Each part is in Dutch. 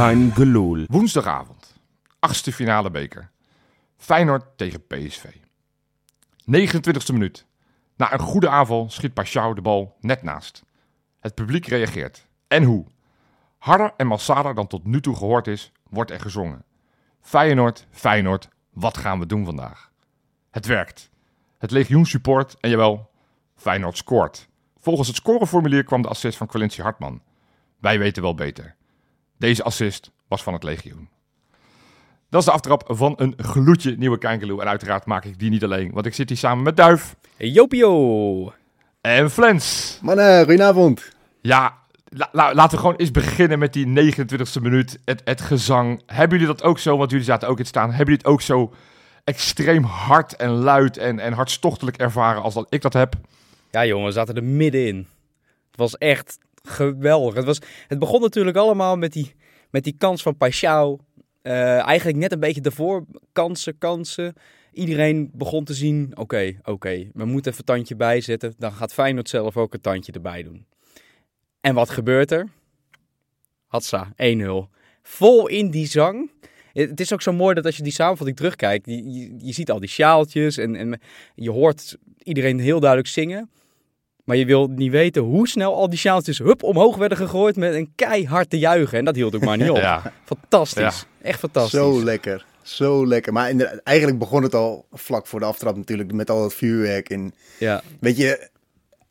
Kein Geloel. Woensdagavond, achtste finale beker. Feyenoord tegen PSV. 29e minuut. Na een goede aanval schiet Pashao de bal net naast. Het publiek reageert. En hoe? Harder en massaler dan tot nu toe gehoord is, wordt er gezongen. Feyenoord, Feyenoord, wat gaan we doen vandaag? Het werkt. Het legioen support en jawel, Feyenoord scoort. Volgens het scoreformulier kwam de assist van Quincy Hartman. Wij weten wel beter. Deze assist was van het legioen. Dat is de aftrap van een gloedje nieuwe Kijkeloe. En uiteraard maak ik die niet alleen, want ik zit hier samen met Duif Jopio! en Flens. Mannen, goedenavond. Ja, la- la- laten we gewoon eens beginnen met die 29e minuut. Het, het gezang. Hebben jullie dat ook zo, want jullie zaten ook in het staan. Hebben jullie het ook zo extreem hard en luid en, en hartstochtelijk ervaren als dat ik dat heb? Ja jongen, we zaten er middenin. Het was echt geweldig. Het, was, het begon natuurlijk allemaal met die, met die kans van Paixão. Eh, eigenlijk net een beetje daarvoor. Kansen, kansen. Iedereen begon te zien, oké, oké, we moeten even een tandje bijzetten. Dan gaat Feyenoord zelf ook een tandje erbij doen. En wat gebeurt er? Hatsa, 1-0. Vol in die zang. Het is ook zo mooi dat als je die samenvatting terugkijkt, je, je, je ziet al die sjaaltjes en, en je hoort iedereen heel duidelijk zingen. Maar je wil niet weten hoe snel al die sjaaltjes hup omhoog werden gegooid met een keihard te juichen. En dat hield ook maar niet op. Ja, Fantastisch. Echt fantastisch. Zo lekker. Zo lekker. Maar eigenlijk begon het al vlak voor de aftrap natuurlijk met al dat vuurwerk. En Ja. weet je,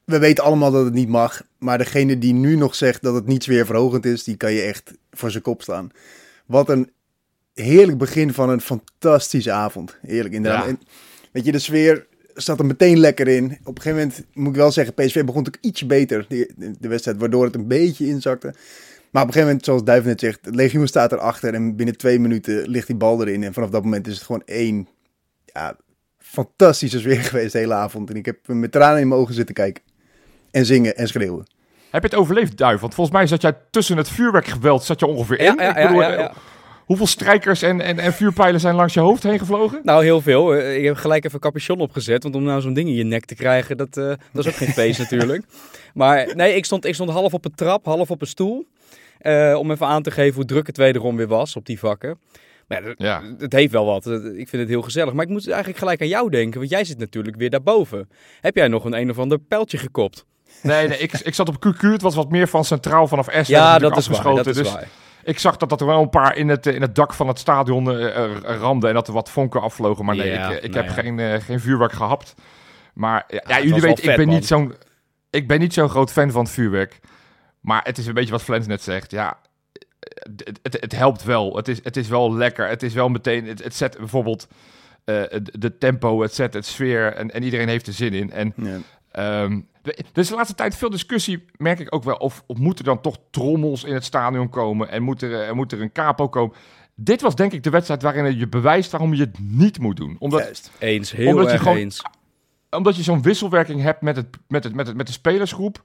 we weten allemaal dat het niet mag. Maar degene die nu nog zegt dat het niet verhogend is, die kan je echt voor zijn kop staan. Wat een heerlijk begin van een fantastische avond. Heerlijk inderdaad. Ja. En, weet je, de sfeer zat er meteen lekker in. Op een gegeven moment moet ik wel zeggen, PSV begon natuurlijk iets beter de, de, wedstrijd, waardoor het een beetje inzakte. Maar op een gegeven moment, zoals Duif net zegt, het legioen staat erachter en binnen twee minuten ligt die bal erin. En vanaf dat moment is het gewoon één ja, fantastische sfeer geweest de hele avond. En ik heb met tranen in mijn ogen zitten kijken. En zingen en schreeuwen. Heb je het overleefd, Duif? Want volgens mij zat jij tussen het vuurwerkgeweld zat je ongeveer Ja, in. ja, Ik ja, bedoel, ja, ja. eh, Hoeveel strijkers en, en, en vuurpijlen zijn langs je hoofd heen gevlogen? Nou, heel veel. Eh, Ik heb gelijk even een capuchon opgezet. Want om nou zo'n ding in je nek te krijgen, dat, eh, dat is ook geen feest natuurlijk. Maar nee, ik stond, ik stond half op een trap, half op een stoel. eh, om even aan te geven hoe druk het wederom weer was op die vakken. Maar ja, het heeft wel wat. Ik vind het heel gezellig. Maar ik moet eigenlijk gelijk aan jou denken. Want jij zit natuurlijk weer daarboven. Heb jij nog een een of ander pijltje gekopt? Nee, nee ik, ik zat op QQ. Het was wat meer van centraal vanaf S. Ja, dat is waar. Dat is dus waar. Ik zag dat, dat er wel een paar in het, eh, in het dak van het stadion eh, er- er ramden en dat er wat vonken afvlogen. Maar nee, Ja, ik, ik nou heb ja. geen, eh, geen vuurwerk gehapt. Maar ja, jullie weten, ik ben, man. niet zo'n, ik ben niet zo'n groot fan van het vuurwerk. Maar het is een beetje wat Flens net zegt. Ja, het, het, het helpt wel. Het is, het is wel lekker. Het is wel meteen, het, het zet bijvoorbeeld eh, de, de tempo, het zet het sfeer en, en iedereen heeft er zin in. En Ja. Ehm, er is de laatste tijd veel discussie, merk ik ook wel, of, of moeten er dan toch trommels in het stadion komen en moet er, eh, moet er een capo komen. Dit was denk ik de wedstrijd waarin je bewijst waarom je het niet moet doen. Omdat, Juist. Eens, heel Omdat je erg gewoon- eens. omdat je zo'n wisselwerking hebt met, het, met, het, met, het, met de spelersgroep.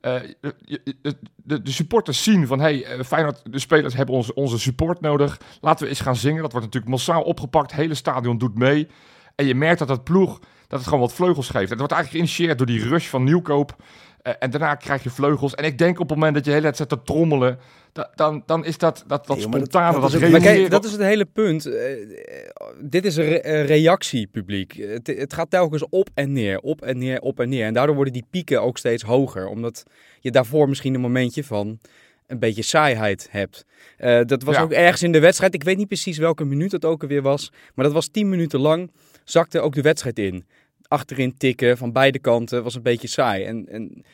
Eh, je- je- de, de, de supporters zien van, hey, eh, Feyenoord, de spelers hebben onze, onze support nodig. Laten we eens gaan zingen. Dat wordt natuurlijk massaal opgepakt. Het hele stadion doet mee. En je merkt dat het ploeg, dat het gewoon wat vleugels geeft. Het wordt eigenlijk geïnitieerd door die rush van Nieuwkoop. Eh, en daarna krijg je vleugels. En ik denk op het moment dat je de hele tijd zit te trommelen, da- dan, dan is dat, dat, dat Nee, maar dat- spontane, dat dat, is ook- kijk, dat is het hele punt. Eh, eh, dit is een re- reactiepubliek. Het, het gaat telkens op en neer, op en neer, op en neer. En daardoor worden die pieken ook steeds hoger. Omdat je daarvoor misschien een momentje van een beetje saaiheid hebt. Eh, dat was Ja. ook ergens in de wedstrijd. Ik weet niet precies welke minuut het ook alweer was. Maar dat was tien minuten lang. Zakte ook de wedstrijd in. Achterin tikken van beide kanten was een beetje saai. En, en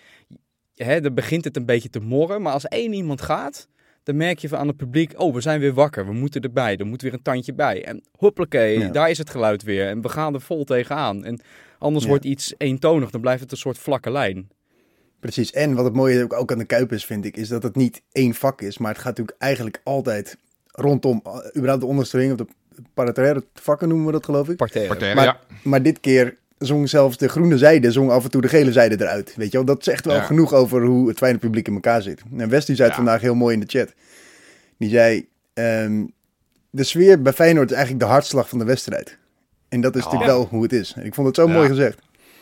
hè, dan begint het een beetje te morren. Maar als één iemand gaat, dan merk je van aan het publiek, oh, we zijn weer wakker, we moeten erbij, er moet weer een tandje bij. En hoppakee, Ja. daar is het geluid weer en we gaan er vol tegenaan. En anders Ja. wordt iets eentonig, dan blijft het een soort vlakke lijn. Precies. En wat het mooie ook, ook aan de Kuip is, vind ik, is dat het niet één vak is. Maar het gaat natuurlijk eigenlijk altijd rondom, uh, überhaupt de onderste ring, of de parterre vakken noemen we dat, geloof ik. Parterre. Parterre, Maar, ja. maar dit keer zong zelfs de groene zijde, zong af en toe de gele zijde eruit. Weet je wel, dat zegt wel Ja. genoeg over hoe het fijne publiek in elkaar zit. En West die zei het Ja. vandaag heel mooi in de chat. Die zei, ehm, de sfeer bij Feyenoord is eigenlijk de hartslag van de wedstrijd. En dat is natuurlijk wel hoe het is. Ik vond het zo Ja. mooi gezegd.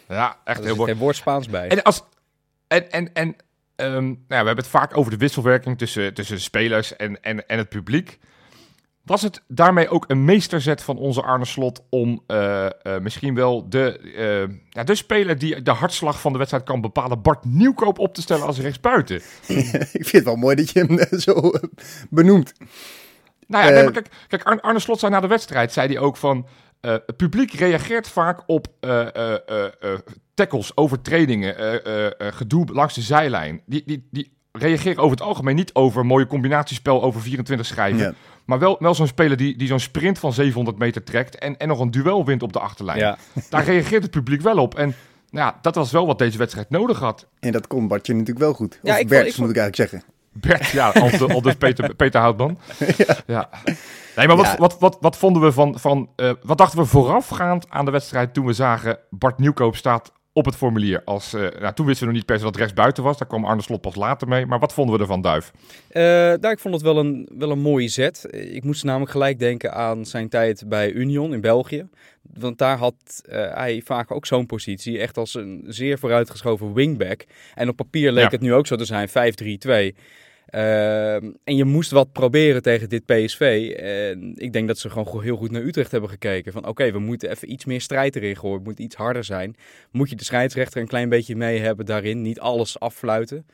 Ja, echt Er heel zit mooi. geen woord Spaans bij. En, als, en, en, en ehm, nou ja, we hebben het vaak over de wisselwerking tussen, tussen de spelers en, en, en het publiek. Was het daarmee ook een meesterzet van onze Arne Slot om eh, eh, misschien wel de, eh, ja, de speler die de hartslag van de wedstrijd kan bepalen, Bart Nieuwkoop op te stellen als rechtsbuiten? ik vind het wel mooi dat je hem zo benoemt. Nou ja, nee, maar kijk, kijk Arne, Arne Slot zei na de wedstrijd, zei hij ook van... het publiek reageert vaak op tackles, overtredingen, gedoe langs de zijlijn. Die, die, die reageren over het algemeen niet over mooie combinatiespel over 24 schrijven. Ja. Maar wel, wel zo'n speler die, die zo'n sprint van 700 meter trekt en, en nog een duel wint op de achterlijn. Ja. Daar reageert het publiek wel op. En nou ja, dat was wel wat deze wedstrijd nodig had. En dat kon Bartje natuurlijk wel goed. Of Ja, ik vond- moet ik eigenlijk zeggen. Bert, ja, al, de, al dus Peter, Peter Houtman. ja. Nee, maar wat, Ja. wat, wat, wat vonden we van... van eh, wat dachten we voorafgaand aan de wedstrijd toen we zagen... Bart Nieuwkoop staat op het formulier. Als, eh, nou, toen wisten we nog niet per se dat het rechtsbuiten was. Daar kwam Arne Slot pas later mee. Maar wat vonden we ervan, Duif? Nou, ik vond het wel een, wel een mooie zet. Ik moest namelijk gelijk denken aan zijn tijd bij Union in België. Want daar had eh, hij vaak ook zo'n positie. Echt als een zeer vooruitgeschoven wingback. En op papier leek Ja. het nu ook zo te zijn, 5-3-2. Ehm, en je moest wat proberen tegen dit PSV. En ik denk dat ze gewoon heel goed naar Utrecht hebben gekeken. Van oké, we moeten even iets meer strijd erin gooien. Het moet iets harder zijn. Moet je de scheidsrechter een klein beetje mee hebben daarin. Niet alles affluiten.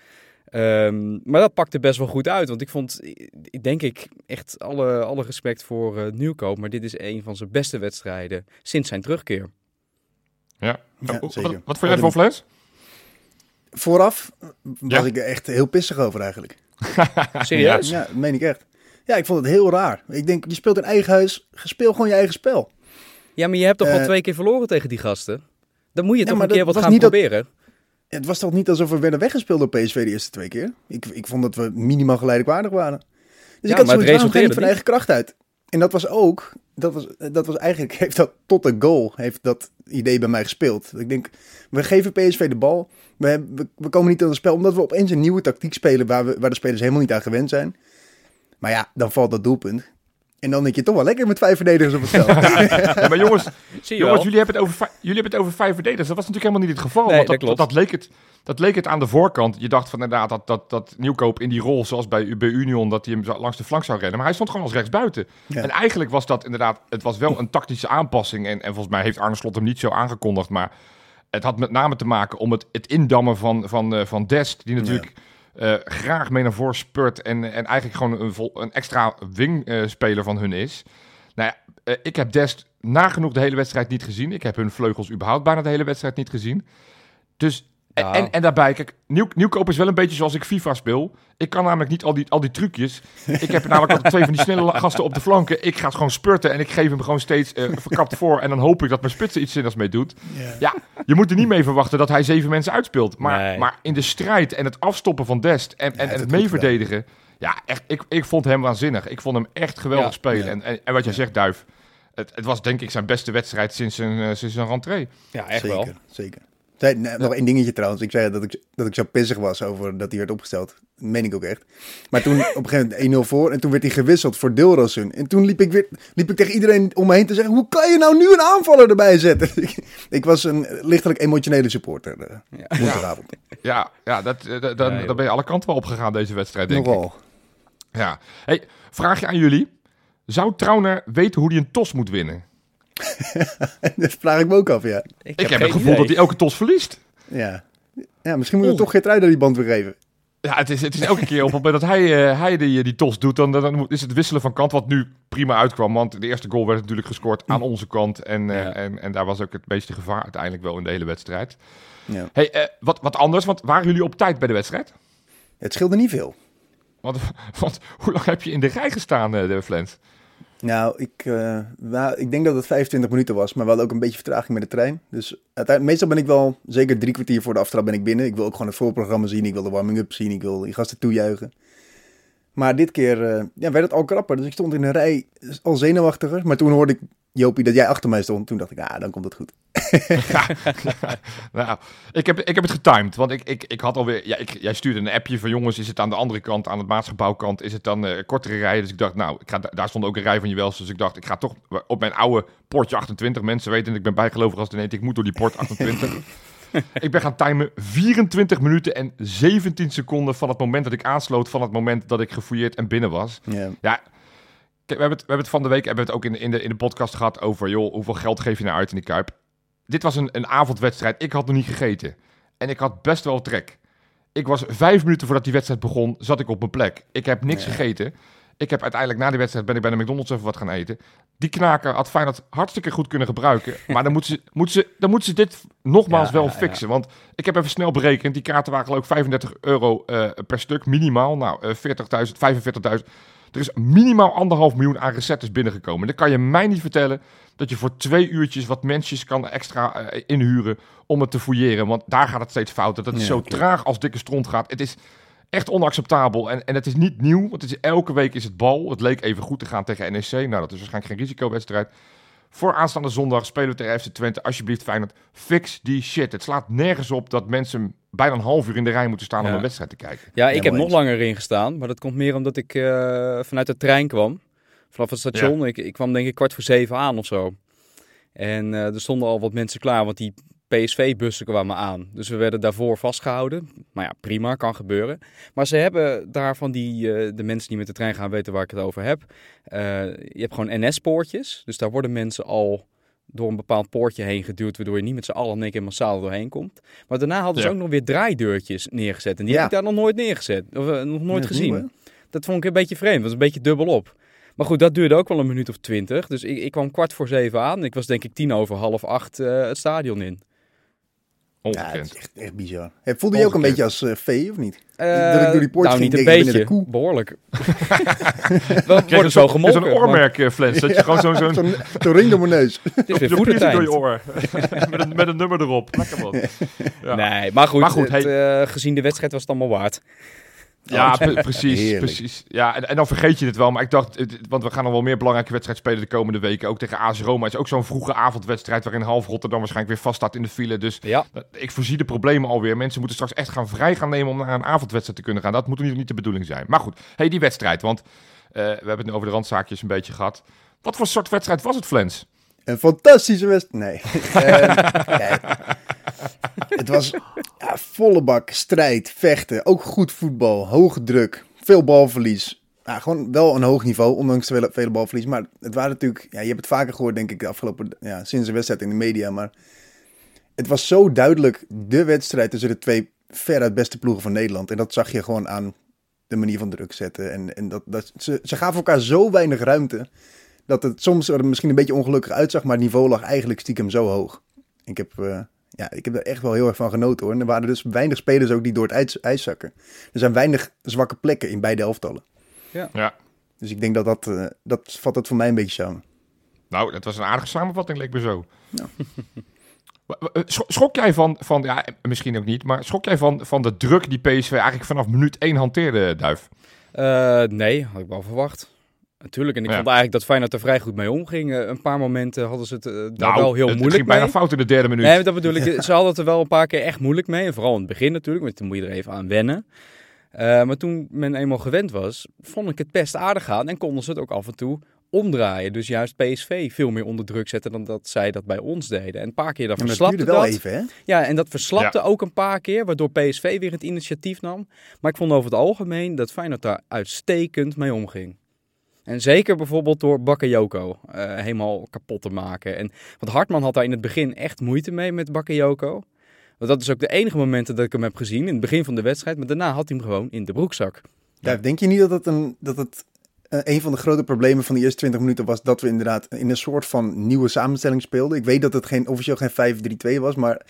Ehm, maar dat pakte best wel goed uit. Want ik vond, ik denk ik, echt alle, alle respect voor eh Nieuwkoop. Maar dit is een van zijn beste wedstrijden sinds zijn terugkeer. Ja. Zeker. wat, wat vond jij ervan, Fles? Vooraf was Ja. ik er echt heel pissig over eigenlijk. Serieus? Ja, dat meen ik echt. Ja, ik vond het heel raar. Ik denk, je speelt in eigen huis, speel gewoon je eigen spel. Ja, maar je hebt toch al Eh, twee keer verloren tegen die gasten? Dan moet je Ja, toch een keer wat gaan dat- proberen? Het was toch niet alsof we werden weggespeeld door PSV de eerste twee keer? Ik, ik vond dat we minimaal gelijkwaardig waren. Dus Ja, ik had zoiets, niet van eigen kracht uit? En dat was ook, dat was, dat was eigenlijk, heeft dat tot de goal, heeft dat idee bij mij gespeeld. Ik denk, we geven PSV de bal, we, we, we komen niet aan het spel, omdat we opeens een nieuwe tactiek spelen waar, we, waar de spelers helemaal niet aan gewend zijn. Maar ja, dan valt dat doelpunt. En dan denk je toch wel lekker met vijf verdedigers op het veld. Ja, maar jongens, Zie je jongens jullie, hebben het over, jullie hebben het over vijf verdedigers. Dat was natuurlijk helemaal niet het geval. Nee, want dat dat, klopt. dat, leek het, dat leek het aan de voorkant. Je dacht van inderdaad dat, dat, dat Nieuwkoop in die rol, zoals bij, bij Union, dat hij hem langs de flank zou rennen. Maar hij stond gewoon als rechtsbuiten. Ja. En eigenlijk was dat inderdaad, het was wel een tactische aanpassing. En, en volgens mij heeft Arne Slot hem niet zo aangekondigd. Maar het had met name te maken om het, het indammen van, van, eh, van Dest, die natuurlijk... eh, graag mee naar voren spurt en, en eigenlijk gewoon een, vol, een extra wingspeler van hun is. Nou ja, eh, ik heb Dest nagenoeg de hele wedstrijd niet gezien. Ik heb hun vleugels überhaupt bijna de hele wedstrijd niet gezien. Dus, en- Ja. en, en daarbij, kijk, Nieuw, Nieuwkoop is wel een beetje zoals ik FIFA speel. Ik kan namelijk niet al die, al die trucjes. Ik heb namelijk altijd twee van die snelle gasten op de flanken. Ik ga gewoon spurten en ik geef hem gewoon steeds eh, verkapt voor. En dan hoop ik dat mijn spits er iets zinnigs mee doet. Ja, je moet er niet mee verwachten dat hij zeven mensen uitspeelt. Maar, Nee. maar in de strijd en het afstoppen van Dest en, en, en het het meeverdedigen. Ja, echt, ik, ik vond hem waanzinnig. Ik vond hem echt geweldig Ja. spelen. Ja. En, en, en wat jij zegt, Duif. Het, het was denk ik zijn beste wedstrijd sinds zijn, eh, sinds zijn rentree. Ja, echt zeker, wel. zeker. Nee, nog één dingetje trouwens. Ik zei dat ik, dat ik zo pissig was over dat hij werd opgesteld. Dat meen ik ook echt. Maar toen op een gegeven moment 1-0 voor. En toen werd hij gewisseld voor Dilrosun. En toen liep ik, weer, liep ik tegen iedereen om me heen te zeggen... Hoe kan je nou nu een aanvaller erbij zetten? ik, ik was een lichtelijk emotionele supporter eh, Ja. woensdagavond. Ja, ja dat, eh, dat- dan, Ja, dan ben je alle kanten wel opgegaan deze wedstrijd, denk ik. Ja. Hey, vraagje aan jullie. Zou Trauner weten hoe hij een tos moet winnen? dat vraag ik me ook af, ja. Ik, heb, geen het gevoel idee. dat hij elke tos verliest. Ja, ja misschien moeten we toch Geertruida die band weer geven. Ja, het is, het is elke keer op het moment dat hij, eh, hij die, die tos doet, dan, dan moet- is het wisselen van kant, wat nu prima uitkwam. Want de eerste goal werd natuurlijk gescoord aan onze kant. En, eh, Ja. en, en daar was ook het meeste gevaar uiteindelijk wel in de hele wedstrijd. Ja. Hey, eh, wat, wat anders, want waren jullie op tijd bij de wedstrijd? Het scheelde niet veel. Want, want hoe lang heb je in de rij gestaan, eh, de Flens? Nou, ik, eh, ik denk dat het 25 minuten was, maar we hadden ook een beetje vertraging met de trein. Dus meestal ben ik wel, zeker drie kwartier voor de aftrap ben ik binnen. Ik wil ook gewoon het voorprogramma zien, ik wil de warming-up zien, ik wil die gasten toejuichen. Maar dit keer eh, ja, werd het al krapper, dus ik stond in een rij al zenuwachtiger. Maar toen hoorde ik, Jopie, dat jij achter mij stond. Toen dacht ik, ah, dan komt het goed. Nou, ik heb, ik heb het getimed, want ik, ik, ik had alweer... Ja, ik, jij stuurde een appje van jongens, is het aan de andere kant, aan het maatschappijkant, is het dan eh, kortere rijen? Dus ik dacht, nou, ik ga, daar stond ook een rij van Jewels, dus ik dacht, ik ga toch op mijn oude poortje 28, mensen weten, ik ben bijgelovig als het ineens, ik moet door die poort 28. ik ben gaan timen 24 minuten en 17 seconden van het moment dat ik aansloot, van het moment dat ik gefouilleerd en binnen was. Ja. Ja, we hebben het, we hebben het van de week hebben we het ook in, in, de, in de podcast gehad over, joh, hoeveel geld geef je nou uit in de Kuip? Dit was een, een avondwedstrijd. Ik had nog niet gegeten. En ik had best wel trek. Ik was vijf minuten voordat die wedstrijd begon, zat ik op mijn plek. Ik heb niks gegeten. Ik heb uiteindelijk na die wedstrijd ben ik bij de McDonald's even wat gaan eten. Die knaker had Feyenoord hartstikke goed kunnen gebruiken. Maar dan moeten ze, moeten ze, dan moeten ze dit nogmaals Ja, wel ja, fixen. Want ik heb even snel berekend. Die kaarten waren geloof ik 35 euro eh, per stuk, minimaal. Nou, eh 40.000, 45.000. Er is minimaal anderhalf miljoen aan recettes binnengekomen. Dan kan je mij niet vertellen dat je voor twee uurtjes wat mensjes kan extra eh, inhuren om het te fouilleren. Want daar gaat het steeds fout. Dat het Ja, zo traag als dikke stront gaat. Het is echt onacceptabel. En, en het is niet nieuw, want het is, elke week is het bal. Het leek even goed te gaan tegen NEC. Nou, dat is waarschijnlijk geen risicowedstrijd. Voor aanstaande zondag spelen we tegen FC Twente. Alsjeblieft, Feyenoord, fix die shit. Het slaat nergens op dat mensen bijna een half uur in de rij moeten staan om een wedstrijd te kijken. Ja, ik heb nog langer in gestaan, maar dat komt meer omdat ik eh, vanuit de trein kwam. Vanaf het station. Ik, ik kwam denk ik kwart voor zeven aan of zo. En eh, er stonden al wat mensen klaar, want die PSV-bussen kwamen aan. Dus we werden daarvoor vastgehouden. Maar ja, prima, kan gebeuren. Maar ze hebben daar van die, eh, de mensen die met de trein gaan weten waar ik het over heb. eh, je hebt gewoon NS-poortjes. Dus daar worden mensen al door een bepaald poortje heen geduwd, waardoor je niet met z'n allen in één keer massaal doorheen komt. Maar daarna hadden ze Ja. ook nog weer draaideurtjes neergezet. En die Ja. heb ik daar nog nooit neergezet. Of eh, nog nooit gezien. nieuw, dat vond ik een beetje vreemd. Dat was een beetje dubbel op. Maar goed, dat duurde ook wel een minuut of twintig. Dus ik, ik kwam kwart voor zeven aan. Ik was denk ik tien over half acht het stadion in. Ja, het Ongekend. is echt, echt bizar. Hey, voelde je ook een beetje als eh vee, of niet? Eh, dat ik door die poortjes nou, ging, niet een beetje. koe. Behoorlijk. Worden je zo gemolken. zo'n oormerk, eh, Flens. Dat je gewoon zo'n zo'n Zo'n zo'n ring door mijn neus. Het is weer piercing door je voedertijd. oor. met, een, met een nummer erop. Lekker man. Ja. Nee, maar goed, Maar goed, het, eh, gezien de wedstrijd was het allemaal waard. Ja, pre- precies, Heerlijk. precies. Ja, en, en dan vergeet je het wel. Maar ik dacht, het- want we gaan nog wel meer belangrijke wedstrijden spelen de komende weken. Ook tegen AS Roma is ook zo'n vroege avondwedstrijd waarin half Rotterdam waarschijnlijk weer vast staat in de file. Dus Ja, ik voorzie de problemen alweer. Mensen moeten straks echt gaan vrij gaan nemen om naar een avondwedstrijd te kunnen gaan. Dat moet niet, niet de bedoeling zijn. Maar goed, hey, die wedstrijd. Want eh, we hebben het nu over de randzaakjes een beetje gehad. Wat voor soort wedstrijd was het, Flens? Een fantastische wedstrijd. Nee. Ehm, ja, het was ja, volle bak, strijd, vechten, ook goed voetbal, hoge druk, veel balverlies. Ja, gewoon wel een hoog niveau, ondanks de vele, balverlies. Maar het waren natuurlijk, ja, je hebt het vaker gehoord, denk ik, de afgelopen, ja, sinds de wedstrijd in de media. Maar het was zo duidelijk de wedstrijd tussen de twee veruit beste ploegen van Nederland. En dat zag je gewoon aan de manier van druk zetten. En, en dat, dat, ze, ze gaven elkaar zo weinig ruimte dat het soms er misschien een beetje ongelukkig uitzag, maar het niveau lag eigenlijk stiekem zo hoog. Ik heb, eh, ja, ik heb er echt wel heel erg van genoten hoor. En er waren dus weinig spelers ook die door het ijs, ijs zakken. Er zijn weinig zwakke plekken in beide elftallen. Ja. Dus ik denk dat dat, eh, dat vat het voor mij een beetje samen. Nou, dat was een aardige samenvatting, leek me zo. Ja. Eh, Schrok jij van, van, ja, misschien ook niet, maar schrok jij van, van de druk die PSV eigenlijk vanaf minuut 1 hanteerde, Duif? Eh, nee, had ik wel verwacht. Natuurlijk, en ik Ja. vond eigenlijk dat Feyenoord er vrij goed mee omging. Eh, een paar momenten hadden ze het eh, daar Nou, wel heel het, het moeilijk ging bijna mee. fout in de derde minuut. Nee, dat bedoel ik. Ze hadden het er wel een paar keer echt moeilijk mee. En vooral in het begin natuurlijk, want toen moet je er even aan wennen. Eh, maar toen men eenmaal gewend was, vond ik het best aardig gaan. En konden ze het ook af en toe omdraaien. Dus juist PSV veel meer onder druk zetten dan dat zij dat bij ons deden. En een paar keer dan dat verslapte wel dat. even hè. Ja, en dat verslapte Ja. ook een paar keer, waardoor PSV weer het initiatief nam. Maar ik vond over het algemeen dat Feyenoord daar uitstekend mee omging. En zeker bijvoorbeeld door Bakayoko eh helemaal kapot te maken. En, want Hartman had daar in het begin echt moeite mee met Bakayoko. Want dat is ook de enige momenten dat ik hem heb gezien, in het begin van de wedstrijd. Maar daarna had hij hem gewoon in de broekzak. Ja, denk je niet dat het, een, dat het eh, een van de grote problemen van de eerste 20 minuten was dat we inderdaad in een soort van nieuwe samenstelling speelden? Ik weet dat het geen, officieel geen 5-3-2 was, maar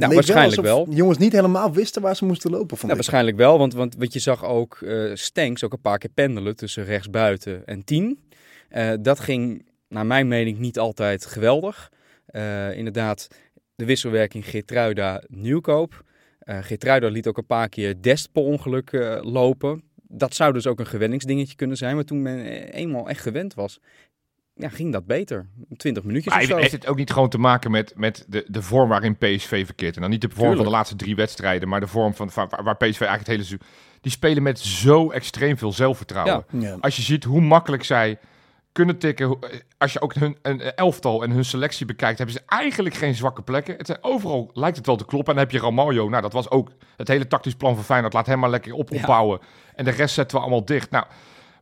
het leek waarschijnlijk wel jongens niet helemaal wisten waar ze moesten lopen. Vond Ja, ik. waarschijnlijk wel, want, want wat je zag ook Stenks ook een paar keer pendelen tussen rechtsbuiten en 10. Eh, dat ging naar mijn mening niet altijd geweldig. Eh, inderdaad, de wisselwerking Geertruida-Nieuwkoop. Eh Geertruida liet ook een paar keer Dest per ongeluk lopen. Dat zou dus ook een gewenningsdingetje kunnen zijn. Maar toen men eenmaal echt gewend was, ja, ging dat beter. 20 minuutjes Maar of zo. heeft het ook niet gewoon te maken met, met de, de vorm waarin PSV verkeert? En dan niet de vorm van de laatste drie wedstrijden, maar de vorm van, van waar PSV eigenlijk het hele seizoen... Die spelen met zo extreem veel zelfvertrouwen. Ja. Ja. Als je ziet hoe makkelijk zij kunnen tikken. Hoe- Als je ook hun een elftal en hun selectie bekijkt, hebben ze eigenlijk geen zwakke plekken. Het zijn, overal lijkt het wel te kloppen. En dan heb je Ramaljo. Nou, dat was ook het hele tactisch plan van Feyenoord. Laat hem maar lekker op Ja. opbouwen. En de rest zetten we allemaal dicht. Nou,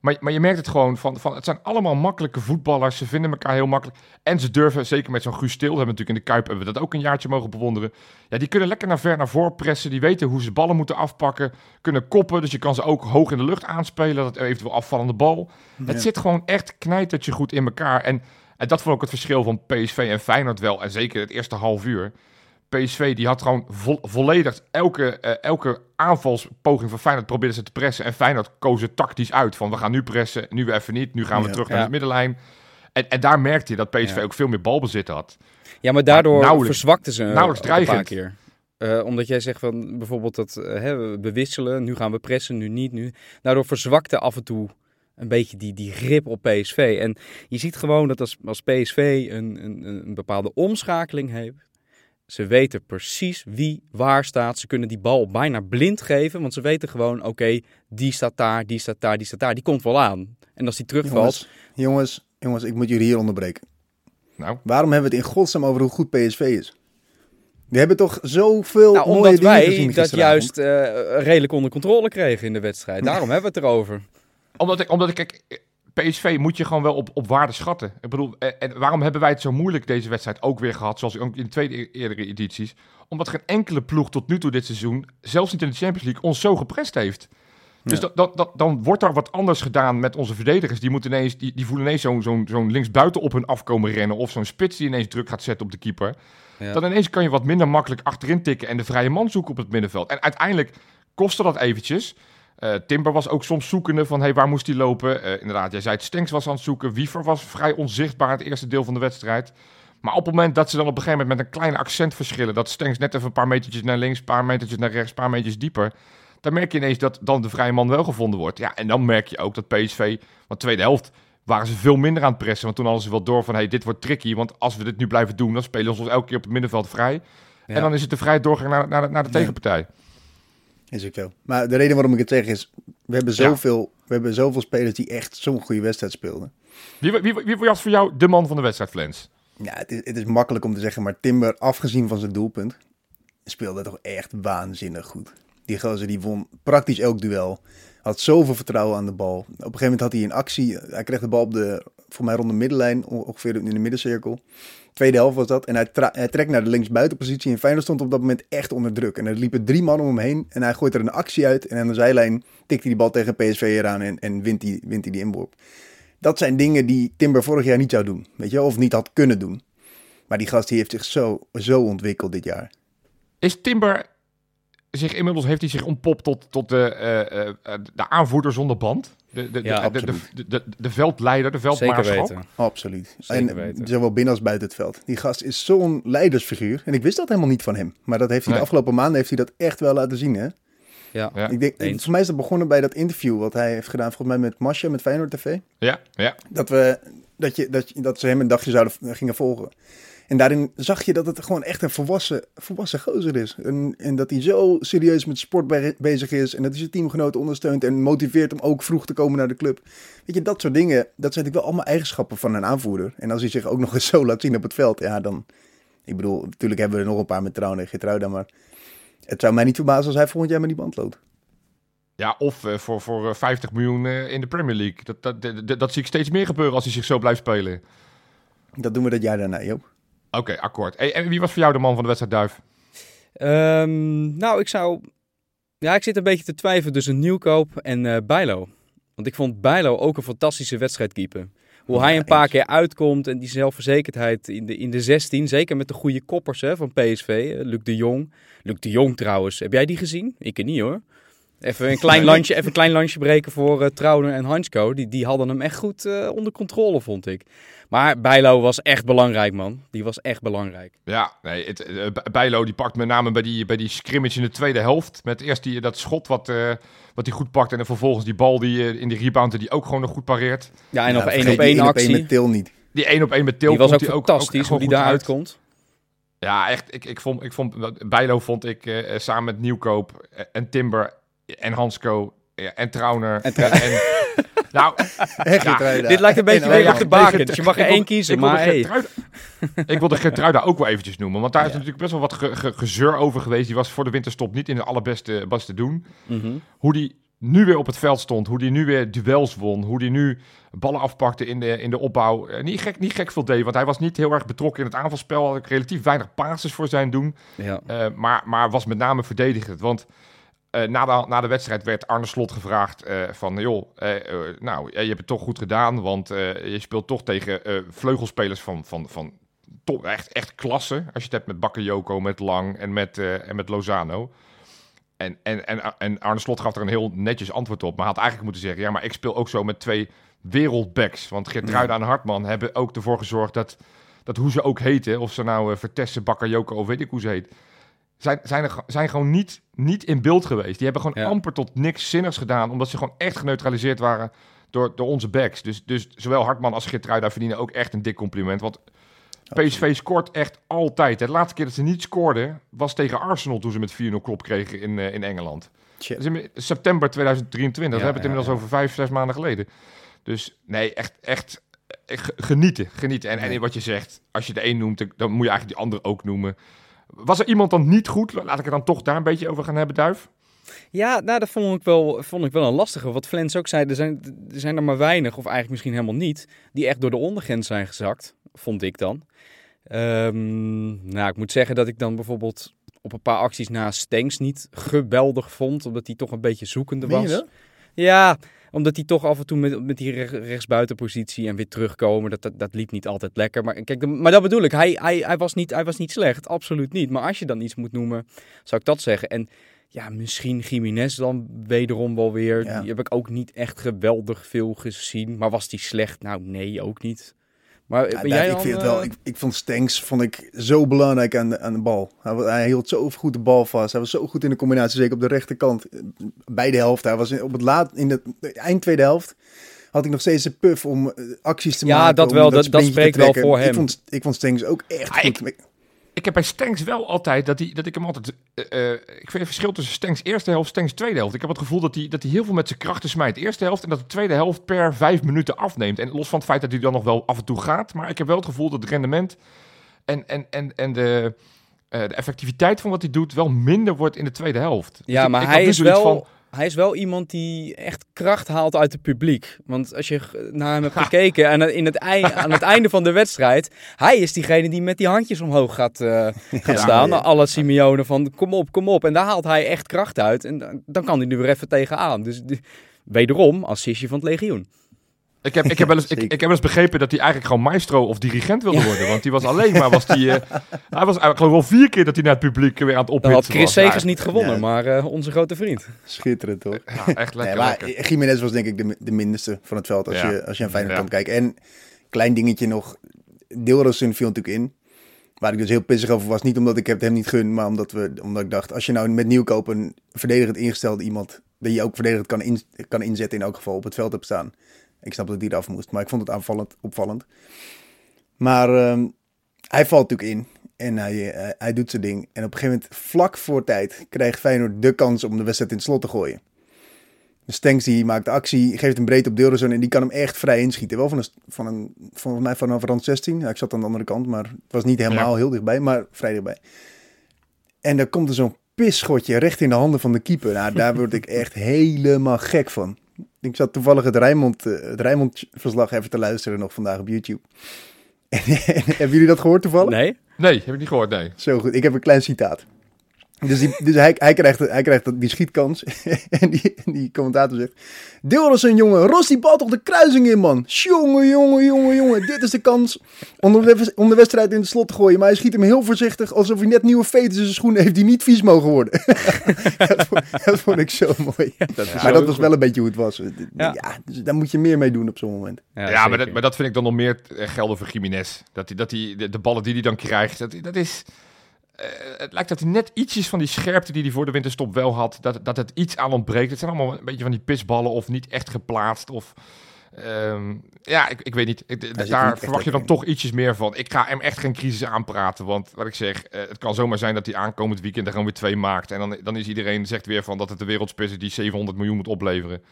maar, maar je merkt het gewoon van, van, het zijn allemaal makkelijke voetballers. Ze vinden elkaar heel makkelijk. En ze durven, zeker met zo'n Guus Stil, hebben we natuurlijk in de Kuip, hebben we dat ook een jaartje mogen bewonderen. Ja, die kunnen lekker naar ver naar voren pressen. Die weten hoe ze ballen moeten afpakken. Kunnen koppen, dus je kan ze ook hoog in de lucht aanspelen. Dat eventueel afvallende bal. Het zit gewoon echt knijtertje goed in elkaar. En, en dat vond ik het verschil van PSV en Feyenoord wel. En zeker het eerste half uur. PSV die had gewoon vo- volledig elke, eh, elke aanvalspoging van Feyenoord probeerde ze te pressen. En Feyenoord koos het tactisch uit. Van we gaan nu pressen, nu even niet. Nu gaan we Ja. terug naar Ja. de middenlijn. En, en daar merkte je dat PSV Ja. ook veel meer balbezit had. Ja, maar daardoor nauwelijks- verzwakten ze nauwelijks ook een paar keer. Eh, omdat jij zegt van bijvoorbeeld dat eh, hè, we bewisselen, nu gaan we pressen, nu niet. Nu. Daardoor verzwakte af en toe een beetje die, die grip op PSV. En je ziet gewoon dat als, als PSV een, een, een bepaalde omschakeling heeft, ze weten precies wie waar staat. Ze kunnen die bal bijna blind geven, want ze weten gewoon, oké, die staat daar, die staat daar, die staat daar. Die komt wel aan. En als die terugvalt, Jongens, jongens, jongens, ik moet jullie hier onderbreken. Nou, Waarom hebben we het in godsnaam over hoe goed PSV is? We hebben toch zoveel nou, mooie omdat dingen wij gezien dat juist eh, redelijk onder controle kregen in de wedstrijd. Daarom hebben we het erover. omdat ik, omdat ik kijk, PSV moet je gewoon wel op, op waarde schatten. Ik bedoel, eh, en waarom hebben wij het zo moeilijk deze wedstrijd ook weer gehad, zoals ook in de tweede e- eerdere edities? Omdat geen enkele ploeg tot nu toe dit seizoen, zelfs niet in de Champions League, ons zo geprest heeft. Dus Ja. dat, dat, dat, dan wordt er wat anders gedaan met onze verdedigers. Die, moeten ineens, die, die voelen ineens zo'n zo'n zo'n linksbuiten op hun afkomen rennen. Of zo'n spits die ineens druk gaat zetten op de keeper. Ja. Dan ineens kan je wat minder makkelijk achterin tikken en de vrije man zoeken op het middenveld. En uiteindelijk kostte dat eventjes. Eh, Timber was ook soms zoekende van hey, waar moest hij lopen. Eh, inderdaad, jij zei het, Stenks was aan het zoeken. Wiever was vrij onzichtbaar het eerste deel van de wedstrijd. Maar op het moment dat ze dan op een gegeven moment met een klein accent verschillen... dat Stenks net even een paar metertjes naar links, een paar metertjes naar rechts, een paar metertjes dieper... dan merk je ineens dat dan de vrije man wel gevonden wordt. Ja, en dan merk je ook dat PSV, want tweede helft waren ze veel minder aan het pressen. Want toen hadden ze wel door van, hey, dit wordt tricky. Want als we dit nu blijven doen, dan spelen ze ons elke keer op het middenveld vrij. Ja. En dan is het de vrije doorgang naar, naar, de- naar de Ja. Is ook zo. Maar de reden waarom ik het zeg is, we hebben Ja. zoveel, we hebben zoveel spelers die echt zo'n goede wedstrijd speelden. Wie, wie, wie, was voor jou de man van de wedstrijd, Flens? Ja, het is, het is makkelijk om te zeggen, maar Timber, afgezien van zijn doelpunt, speelde toch echt waanzinnig goed. Die gozer die won praktisch elk duel. Had zoveel vertrouwen aan de bal. Op een gegeven moment had hij een actie. Hij kreeg de bal op de, voor mij rond de middenlijn, on- ongeveer in de middencirkel. Tweede helft was dat. En hij, trekt naar de linksbuitenpositie. En Feyenoord stond op dat moment echt onder druk. En er liepen drie man om hem heen. En hij gooit er een actie uit. En aan de zijlijn tikt hij die bal tegen PSV eraan en, en wint hij wint hij die inworp. Dat zijn dingen die Timber vorig jaar niet zou doen. Weet je, of niet had kunnen doen. Maar die gast die heeft zich zo, zo ontwikkeld dit jaar. Is Timber zich inmiddels heeft hij zich ontpopt tot, tot de, eh, eh, de aanvoerder zonder band? De, de, Ja, de, veldleider, de Zeker veldmaarschap? weten. Absoluut. Zeker en weten. zowel binnen als buiten het veld. Die gast is zo'n leidersfiguur. En ik wist dat helemaal niet van hem. Maar dat heeft hij Nee. de afgelopen maanden heeft hij dat echt wel laten zien. Hè? Ja. Ja. Ik denk, Eens. voor mij is dat begonnen bij dat interview wat hij heeft gedaan, volgens mij met Masha, met Feyenoord TV. Ja, ja. Dat, we, dat, je, dat, je- dat ze hem een dagje zouden, gingen volgen. En daarin zag je dat het gewoon echt een volwassen, volwassen gozer is. En, en dat hij zo serieus met sport be- bezig is. En dat hij zijn teamgenoten ondersteunt en motiveert om ook vroeg te komen naar de club. Weet je, dat soort dingen, dat zijn natuurlijk wel allemaal eigenschappen van een aanvoerder. En als hij zich ook nog eens zo laat zien op het veld, ja dan... Ik bedoel, natuurlijk hebben we er nog een paar met Trouwen en maar... Het zou mij niet verbazen als hij volgend jaar met die band loopt. Ja, of eh, voor, voor eh, 50 miljoen eh, in de Premier League. Dat, dat, dat, dat, dat zie ik steeds meer gebeuren als hij zich zo blijft spelen. Dat doen we dat jaar daarna, Joop. Oké, akkoord. Hey, en wie was voor jou de man van de wedstrijd Duif? Ehm, nou, ik zou... Ja, ik zit een beetje te twijfelen tussen Nieuwkoop en eh Bijlo. Want ik vond Bijlo ook een fantastische wedstrijdkeeper. Hoe hij een paar eens. keer uitkomt en die zelfverzekerdheid in de, in de 16. Zeker met de goede koppers hè, van PSV. eh, Luc de Jong. Luc de Jong trouwens. Heb jij die gezien? Ik niet hoor. Even een klein, landje, even een klein landje breken voor eh Trouwner en Hansko. Die, die hadden hem echt goed eh, onder controle, vond ik. Maar Bijlo was echt belangrijk, man. Die was echt belangrijk. Ja, nee, het, eh, Bij- Bijlo die pakt met name bij die, bij die scrimmage in de tweede helft. Met eerst die, dat schot wat, eh, wat hij goed pakt. En dan vervolgens die bal die, in die rebound die ook gewoon nog goed pareert. Ja, en nog Ja, één op die één op één actie. met Til niet. Die één op één met Til Die was ook fantastisch, hoe die daaruit uit. komt. Ja, echt. Ik, ik vond, ik vond, Bijlo vond ik samen met Nieuwkoop en Timber en Hansco ja, en Trauner. En Trauner. en- nou, Ja. Dit lijkt een beetje weer op de baken, dus je mag er één wil- kiezen. ik Maar hey, ik wilde Geertruida ook wel eventjes noemen. Want daar is natuurlijk best wel wat ge- ge- gezeur over geweest. Die was voor de winterstop niet in de allerbeste best te doen. Mhm. Hoe die nu weer op het veld stond. Hoe die nu weer duels won. Hoe die nu ballen afpakte in de, in de opbouw. Eh, niet, gek, niet gek veel deed. Want hij was niet heel erg betrokken in het aanvalspel. Had ik relatief weinig passes voor zijn doen. ja. Eh, maar, maar was met name verdedigend. Want na, de, na de wedstrijd werd Arne Slot gevraagd eh, van... joh, eh, eh, nou, eh, je hebt het toch goed gedaan... want eh, je speelt toch tegen eh, vleugelspelers van, van, van top, echt, echt klasse... als je het hebt met Bakayoko, met Lang en met, eh, en met Lozano... En, en, en, en Arne Slot gaf er een heel netjes antwoord op. Maar had eigenlijk moeten zeggen... ja, maar ik speel ook zo met twee wereldbacks. Want Geertruida en Hartman hebben ook ervoor gezorgd... dat, dat hoe ze ook heten... of ze nou uh, Vertessen, Bakayoko of weet ik hoe ze heet zijn, zijn, er, zijn gewoon niet, niet in beeld geweest. Die hebben gewoon Ja. amper tot niks zinnigs gedaan, omdat ze gewoon echt geneutraliseerd waren door, door onze backs. Dus, dus zowel Hartman als Geertruida verdienen ook echt een dik compliment. Want PSV scoort echt altijd. De laatste keer dat ze niet scoorden was tegen Arsenal toen ze met 4-0 klop kregen in, eh, in Engeland. Shit. In september 2023. Ja, we hebben het ja, inmiddels over vijf, zes maanden geleden. Dus nee, echt, echt eh, ge- genieten. genieten. En, en wat je zegt, als je de een noemt, dan moet je eigenlijk die ander ook noemen. Was er iemand dan niet goed? Laat ik het dan toch daar een beetje over gaan hebben, Duif. Ja, nou, dat vond ik, wel, vond ik wel een lastige. Wat Flens ook zei, er zijn, er zijn er maar weinig, of eigenlijk misschien helemaal niet, die echt door de ondergrens zijn gezakt, vond ik dan. Ehm, nou, ik moet zeggen dat ik dan bijvoorbeeld op een paar acties na Stenks niet geweldig vond, omdat hij toch een beetje zoekende Meen je was. Ja, omdat hij toch af en toe met, met die rech- rechtsbuitenpositie en weer terugkomen, dat, dat, dat liep niet altijd lekker. Maar, kijk, maar dat bedoel ik, hij, hij, hij, was niet, hij was niet slecht, absoluut niet. Maar als je dan iets moet noemen, zou ik dat zeggen. En ja, misschien Jiménez dan wederom wel weer. Ja. Die heb ik ook niet echt geweldig veel gezien. Maar was die slecht? Nou, nee, ook niet. Maar Ja, ben jij ik vind het wel. eh, Ik, ik vond Stenks vond ik zo belangrijk aan de, aan de bal. Hij, hield zo goed de bal vast. Hij was zo goed in de combinatie, zeker op de rechterkant. eh, Beide helften. Hij was in, op het laat in de, de eind tweede helft. Had ik nog steeds een puff om eh, acties te Ja, maken. dat om wel, dat- dat spreekt wel voor hem. Ik vond, ik vond Stenks ook echt Ah, goed. Ik heb bij Stenks wel altijd dat, hij, dat ik hem altijd. eh, eh, ik vind het verschil tussen Stenks eerste helft en Stenks tweede helft. Ik heb het gevoel dat hij, dat hij heel veel met zijn krachten smijt. Eerste helft en dat de tweede helft per vijf minuten afneemt. En los van het feit dat hij dan nog wel af en toe gaat. Maar ik heb wel het gevoel dat het rendement en, en, en, en de, eh, de effectiviteit van wat hij doet wel minder wordt in de tweede helft. Ja, ik- maar ik hij is, wel, van- hij is wel iemand die echt kracht haalt uit het publiek. Want als je naar hem hebt gekeken en in het aan het einde van de wedstrijd... Hij is diegene die met die handjes omhoog gaat, eh, gaat Ja, staan. ja. Alle Simeone van kom op, kom op. En daar haalt hij echt kracht uit. En dan- kan hij nu weer even tegenaan. Dus de- wederom assistje van het legioen. Ik heb, ik, heb wel eens, ik, ik heb wel eens begrepen dat hij eigenlijk gewoon maestro of dirigent wilde worden. Want die was alleen maar, was die, eh, hij was eigenlijk wel vier keer dat hij naar het publiek weer aan het ophitsen had Chris. Segers niet gewonnen, Ja. maar eh, onze grote vriend. Schitterend, toch? Ja, echt lekker, maar lekker. Jiménez was denk ik de, de minste van het veld als, Ja. je, als je aan Feyenoord Ja. kan kijken. En klein dingetje nog, Deelrosun viel natuurlijk in. Waar ik dus heel pissig over was. Niet omdat ik het hem niet gun, maar omdat, we, omdat ik dacht... als je nou met Nieuwkoop een verdedigend ingestelde iemand... dat je ook verdedigend kan, in, kan inzetten in elk geval op het veld hebt staan. Ik snap dat hij eraf moest, maar ik vond het aanvallend, opvallend. Maar ehm, hij valt natuurlijk in. En hij, eh, hij doet zijn ding. En op een gegeven moment, vlak voor tijd, krijgt Feyenoord de kans om de wedstrijd in het slot te gooien. De Stenks die maakt de actie, geeft hem breed op Deelderzoon en die kan hem echt vrij inschieten. Wel van een, van een volgens mij vanaf rand 16. Ja, ik zat aan de andere kant, maar het was niet helemaal heel dichtbij, maar vrij dichtbij. En dan komt er zo'n pisschotje recht in de handen van de keeper. Nou, daar word ik echt helemaal gek van. Ik zat toevallig het Rijnmond, eh, even te luisteren nog vandaag op YouTube. En, hebben jullie dat gehoord toevallig? Nee? Nee, heb ik niet gehoord, nee. Zo goed, ik heb een klein citaat. Dus, die, dus hij, hij, krijgt, hij krijgt die schietkans. en die, die commentator zegt... Dilderson, jongen, ros die bal toch de kruising in, man. Jongen, jongen, jongen, jongen. Dit is de kans om de, wed- om de wedstrijd in het slot te gooien. Maar hij schiet hem heel voorzichtig, alsof hij net nieuwe veters in zijn schoenen heeft... die niet vies mogen worden. dat, vond, dat vond ik zo mooi. Dat is maar zo dat was goed. wel een beetje hoe het was. Ja, Ja. dus daar moet je meer mee doen op zo'n moment. Ja, maar, dat, maar dat vind ik dan nog meer eh, gelden voor Jiménez. Dat hij, dat hij de, de ballen die hij dan krijgt, dat, dat is... eh, het lijkt dat hij net ietsjes van die scherpte die hij voor de winterstop wel had, dat, dat het iets aan ontbreekt. Het zijn allemaal een beetje van die pisballen of niet echt geplaatst. Of, Ehm, ja, ik, ik weet niet. Ik- daar verwacht je dan toch ietsjes meer van. Ik ga hem echt geen crisis aanpraten. Want wat ik zeg, eh, het kan zomaar zijn dat hij aankomend weekend er gewoon weer twee maakt. En dan, dan is iedereen zegt weer van dat het de wereldspits is die 700 miljoen moet opleveren.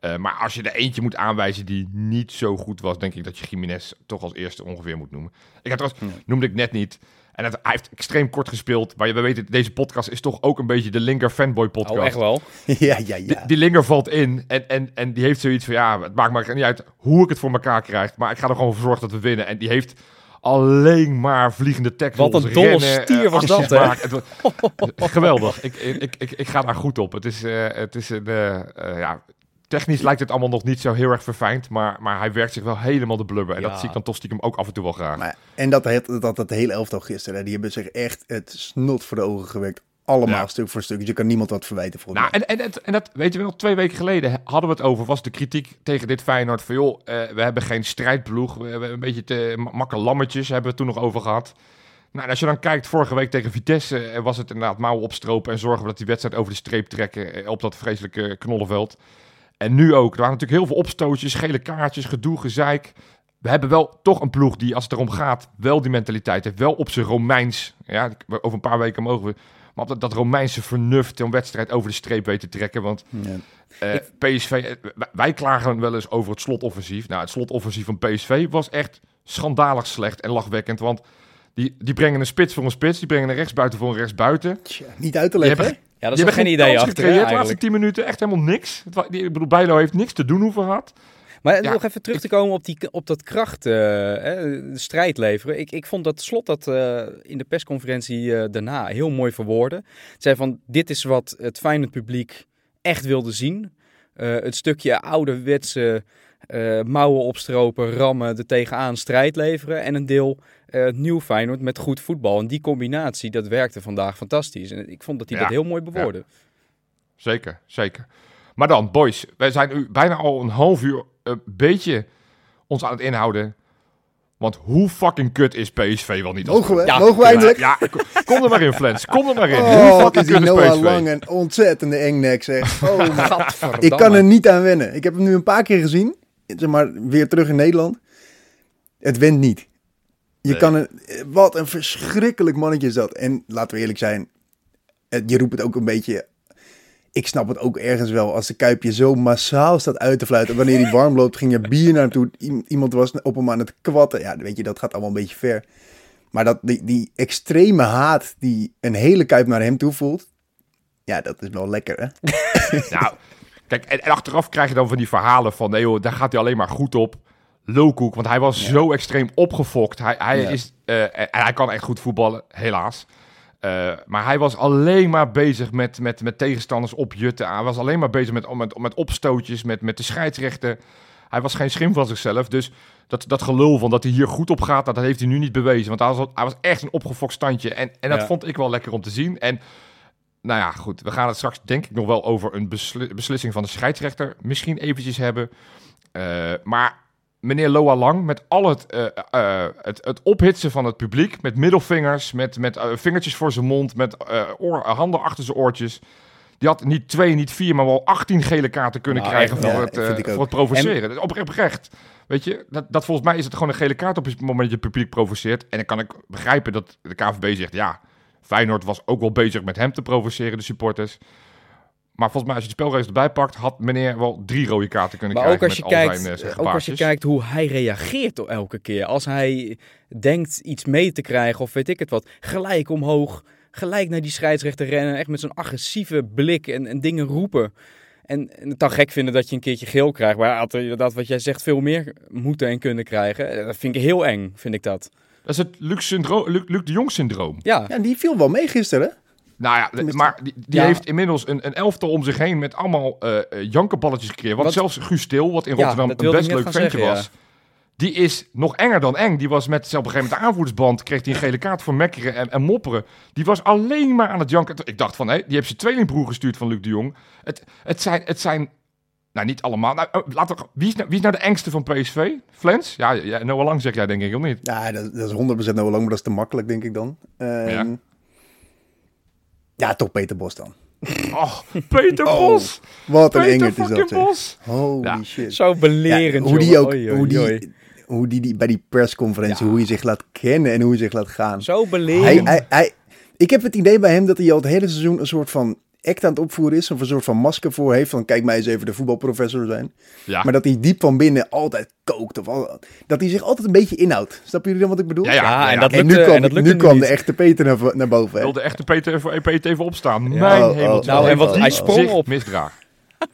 Eh, maar als je er eentje moet aanwijzen die niet zo goed was, denk ik dat je Jiménez toch als eerste ongeveer moet noemen. Ik had trouwens, noemde ik net niet. En het, hij heeft extreem kort gespeeld. Maar we weten, deze podcast is toch ook een beetje de Linger fanboy podcast. Oh, echt wel. ja, ja, Die, ja. die Linger valt in en, en, en die heeft zoiets van... ja, het maakt me niet uit hoe ik het voor elkaar krijg... maar ik ga er gewoon voor zorgen dat we winnen. En die heeft alleen maar vliegende tackles, Wat een dolle rennen, stier eh, was dat, hè? Geweldig. Ik, ik, ik, ik ga daar goed op. Het is, eh, het is een... eh, ja, technisch lijkt het allemaal nog niet zo heel erg verfijnd... maar, maar hij werkt zich wel helemaal de blubber. En Ja. dat zie ik dan toch stiekem ook af en toe wel graag. Maar, en dat, het, dat het hele elftal gisteren, hè, die hebben zich echt het snot voor de ogen gewerkt. Allemaal Ja. stuk voor stuk. Dus je kan niemand wat verwijten volgens Nou, en, en, en dat weet je wel, twee weken geleden hadden we het over, was de kritiek tegen dit Feyenoord van joh, eh, we hebben geen strijdploeg, we hebben een beetje te ma- makke lammetjes, hebben we het toen nog over gehad. Nou, en als je dan kijkt, vorige week tegen Vitesse eh, was het inderdaad mouwen opstropen en zorgen we dat die wedstrijd over de streep trekken eh, op dat vreselijke knollenveld. En nu ook, er waren natuurlijk heel veel opstootjes, gele kaartjes, gedoe, gezeik. We hebben wel toch een ploeg die, als het erom gaat, wel die mentaliteit heeft. Wel op zijn Romeins. Ja, over een paar weken mogen we. Maar dat, dat Romeinse vernuft een wedstrijd over de streep weten te trekken. Want Ja. eh, PSV, eh, wij- klagen wel eens over het slotoffensief. Nou, het slotoffensief van PSV was echt schandalig slecht en lachwekkend. Want die, die brengen een spits voor een spits. Die brengen een rechtsbuiten voor een rechtsbuiten. Tja, niet uit te leggen? Ja, dat is geen idee achter, hè, gecreëerd de laatste eigenlijk. 10 minuten. Echt helemaal niks. Ik bedoel, Bijlo heeft niks te doen hoeven gehad. Maar Ja, nog even terug te komen op, die, op dat kracht, eh, de strijd leveren. Ik, ik vond dat Slot dat eh, in de persconferentie eh, daarna heel mooi verwoorden. Het zei van, dit is wat het Feyenoord publiek echt wilde zien. Het stukje ouderwetse eh mouwen opstropen, rammen, er tegenaan strijd leveren. En een deel eh, nieuw Feyenoord met goed voetbal. En die combinatie, dat werkte vandaag fantastisch. En ik vond dat hij Ja, dat heel mooi bewoordde. Zeker, zeker. Maar dan, boys, wij zijn nu bijna al een half uur een beetje ons aan het inhouden. Want hoe fucking kut is PSV wel niet? Mogen we? Ja, Mogen we eindelijk? Ja, kom, er maar in, Flens. Kom er maar in. hoe Oh, fucking is die kut is Noah PSV? Lang een ontzettende engnek, zeg. Oh, ik kan er niet aan wennen. Ik heb hem nu een paar keer gezien. Zeg maar, weer terug in Nederland. Het went niet. Je Nee. kan er... Wat een verschrikkelijk mannetje is dat. En laten we eerlijk zijn. Je roept het ook een beetje... Ik snap het ook ergens wel. Als de Kuipje zo massaal staat uit te fluiten. Wanneer hij warm loopt, ging er bier naartoe. Iemand was op hem aan het kwatten. Ja, weet je, dat gaat allemaal een beetje ver. Maar dat, die, die extreme haat die een hele Kuip naar hem toe voelt. Ja, dat is wel lekker, hè? Nou, kijk, en, en achteraf krijg je dan van die verhalen van... nee joh, daar gaat hij alleen maar goed op. Lulkoek, want hij was zo extreem opgefokt. Hij, hij, Ja. is, eh, en hij kan echt goed voetballen, helaas. Eh, maar hij was alleen maar bezig met, met, met tegenstanders opjutten. Hij was alleen maar bezig met, met, met opstootjes, met, met de scheidsrechter. Hij was geen schim van zichzelf. Dus dat, dat gelul van dat hij hier goed op gaat, dat, dat heeft hij nu niet bewezen. Want hij was, hij was echt een opgefokt standje. En, en dat Ja. vond ik wel lekker om te zien. En nou ja, goed. We gaan het straks denk ik nog wel over een besli- beslissing van de scheidsrechter misschien eventjes hebben. Eh, maar meneer Loa Lang, met al het, eh, eh, het, het ophitsen van het publiek, met middelvingers, met, met vingertjes voor zijn mond, met oor- handen achter zijn oortjes. Die had niet twee, niet vier, maar wel 18 gele kaarten kunnen Nou, krijgen voor, het, voor het provoceren. Oprecht, oprecht. Weet je, dat, dat volgens mij is het gewoon een gele kaart op het moment dat je het publiek provoceert. En dan kan ik begrijpen dat de KVB zegt, ja, Feyenoord was ook wel bezig met hem te provoceren, de supporters. Maar volgens mij, als je de spelregels erbij pakt, had meneer wel drie rode kaarten kunnen Maar ook krijgen als, je met al kijkt, zijn, eh, ook als je kijkt hoe hij reageert elke keer. Als hij denkt iets mee te krijgen of weet ik het wat. Gelijk omhoog, gelijk naar die scheidsrechter rennen. Echt met zo'n agressieve blik en, en dingen roepen. En, en het dan gek vinden dat je een keertje geel krijgt. Maar hij had er inderdaad wat jij zegt veel meer moeten en kunnen krijgen. Eh, Dat vind ik heel eng, vind ik dat. Dat is het Luc, syndroom, Luc, Luc de Jong syndroom. Ja, Ja, die viel wel mee gisteren, hè? Nou ja, Tenminste- maar die, die Ja. heeft inmiddels een, een elftal om zich heen met allemaal eh eh, jankenballetjes gecreëerd. Want Wat- zelfs Guus Stil, wat in Rotterdam een best leuk ventje zeggen, was, die is nog enger dan eng. Die was met op een gegeven moment de aanvoerdersband, kreeg hij een gele kaart voor mekkeren en, en mopperen. Die was alleen maar aan het janken. Ik dacht van, hé, die heeft zijn tweelingbroer gestuurd van Luc de Jong. Het, het, zijn, het zijn, nou niet allemaal, nou, oh, laten we, wie, is nou, wie is nou de engste van PSV? Flens? Ja, ja Noah Lang zeg jij denk ik, of niet? Ja, dat, dat is 100% nou lang, maar dat is te makkelijk, denk ik dan. Ehm, Ja. ja. toch Peter Bos dan. Oh, Peter Oh, Bos! Wat een Peter engert is dat, fucking zeg. Bos! Holy Ja. shit. Zo belerend, Ja, hoe die jongen. ook, Oei, oei, hoe die, oei. hoe die, die bij die persconferentie, Ja. hoe hij zich laat kennen en hoe hij zich laat gaan. Zo Hij, belerend. hij, hij, ik heb het idee bij hem dat hij al het hele seizoen een soort van act aan het opvoeren is. Of een soort van masker voor heeft. Van kijk mij eens even de voetbalprofessor zijn. Ja, Maar dat hij diep van binnen altijd kookt. Of al, dat hij zich altijd een beetje inhoudt. Snappen jullie dan wat ik bedoel? ja, ja, Ja, ja, en dat En nu lukte- kwam, en dat lukte nu nu kwam niet. de echte Peter naar, naar boven. hè? Wil de echte Peter even, Peter even opstaan. Ja. Mijn Oh, oh, hemeltje. nou, en wat- hij sprong op. misdraagt.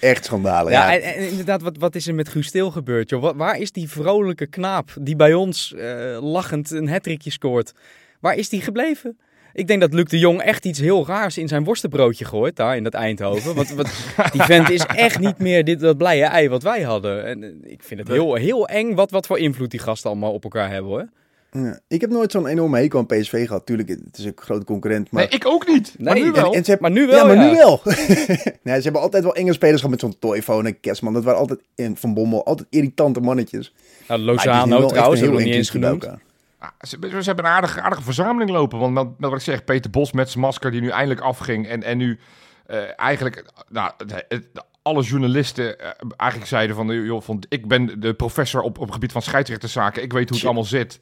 Echt schandalen. Ja, Ja, en, en inderdaad, wat, wat is er met Guus Stil gebeurd, joh? Wa- waar is die vrolijke knaap die bij ons eh, lachend een hattrickje scoort? Waar is die gebleven? Ik denk dat Luc de Jong echt iets heel raars in zijn worstenbroodje gooit, daar in dat Eindhoven. Want, want die vent is echt niet meer dit dat blije ei wat wij hadden. En eh, ik vind het heel, heel eng wat, wat voor invloed die gasten allemaal op elkaar hebben, hoor. Ja. Ik heb nooit zo'n enorme hekel aan PSV gehad. Tuurlijk, het is ook een grote concurrent. Maar... Nee, ik ook niet. Maar Nee, nu en- wel. En ze hebben- Maar nu wel, Ja, maar ja. nu wel. nee, ze hebben altijd wel enge spelers gehad met zo'n Toyfone en Kerstman. Dat waren altijd, en Van Bommel, altijd irritante mannetjes. Nou, Maar nu Lozano trouwens, heel nog niet eens genoemd. elkaar. Ah, ze, ze hebben een aardige, aardige verzameling lopen. Want met, met wat ik zeg, Peter Bos met zijn masker die nu eindelijk afging. En, en nu eh, eigenlijk nou, het- het- alle journalisten eh, eigenlijk zeiden van, joh, van... Ik ben de professor op, op het gebied van scheidsrechterszaken. Ik weet hoe het allemaal zit.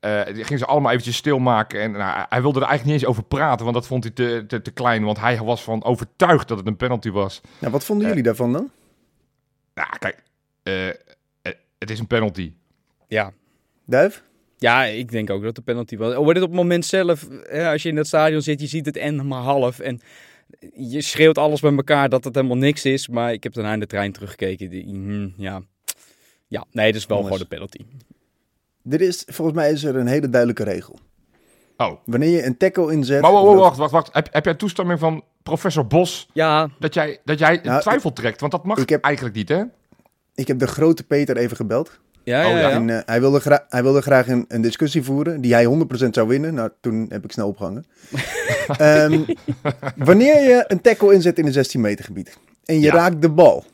Eh die gingen ze allemaal eventjes stilmaken. En nou, hij wilde er eigenlijk niet eens over praten, want dat vond hij te, te, te klein. Want hij was van overtuigd dat het een penalty was. Nou, wat vonden jullie daarvan dan? Nou, kijk, het is een penalty. Ja. Duif? Ja, ik denk ook dat een penalty was. Wordt het op het moment zelf, als je in het stadion zit, je ziet het en maar half. En je schreeuwt alles bij elkaar dat het helemaal niks is. Maar ik heb daarna in de trein teruggekeken. Die, hm, ja. ja, nee, dat is wel Jongens. gewoon de penalty. Er is, volgens mij is er een hele duidelijke regel. Oh, Wanneer je een tackle inzet... maar wacht, dat- wacht, wacht. wacht. Heb, heb jij toestemming van professor Bos Ja, dat jij, dat jij Nou, twijfel trekt? Want dat mag ik heb- eigenlijk niet, hè? Ik heb de grote Peter even gebeld. Ja, Oh, ja. ja. En eh, hij, wilde gra- hij wilde graag een, een discussie voeren die hij 100% zou winnen. Nou, toen heb ik snel opgehangen. Ehm, wanneer je een tackle inzet in een 16 meter gebied en je Ja. raakt de bal,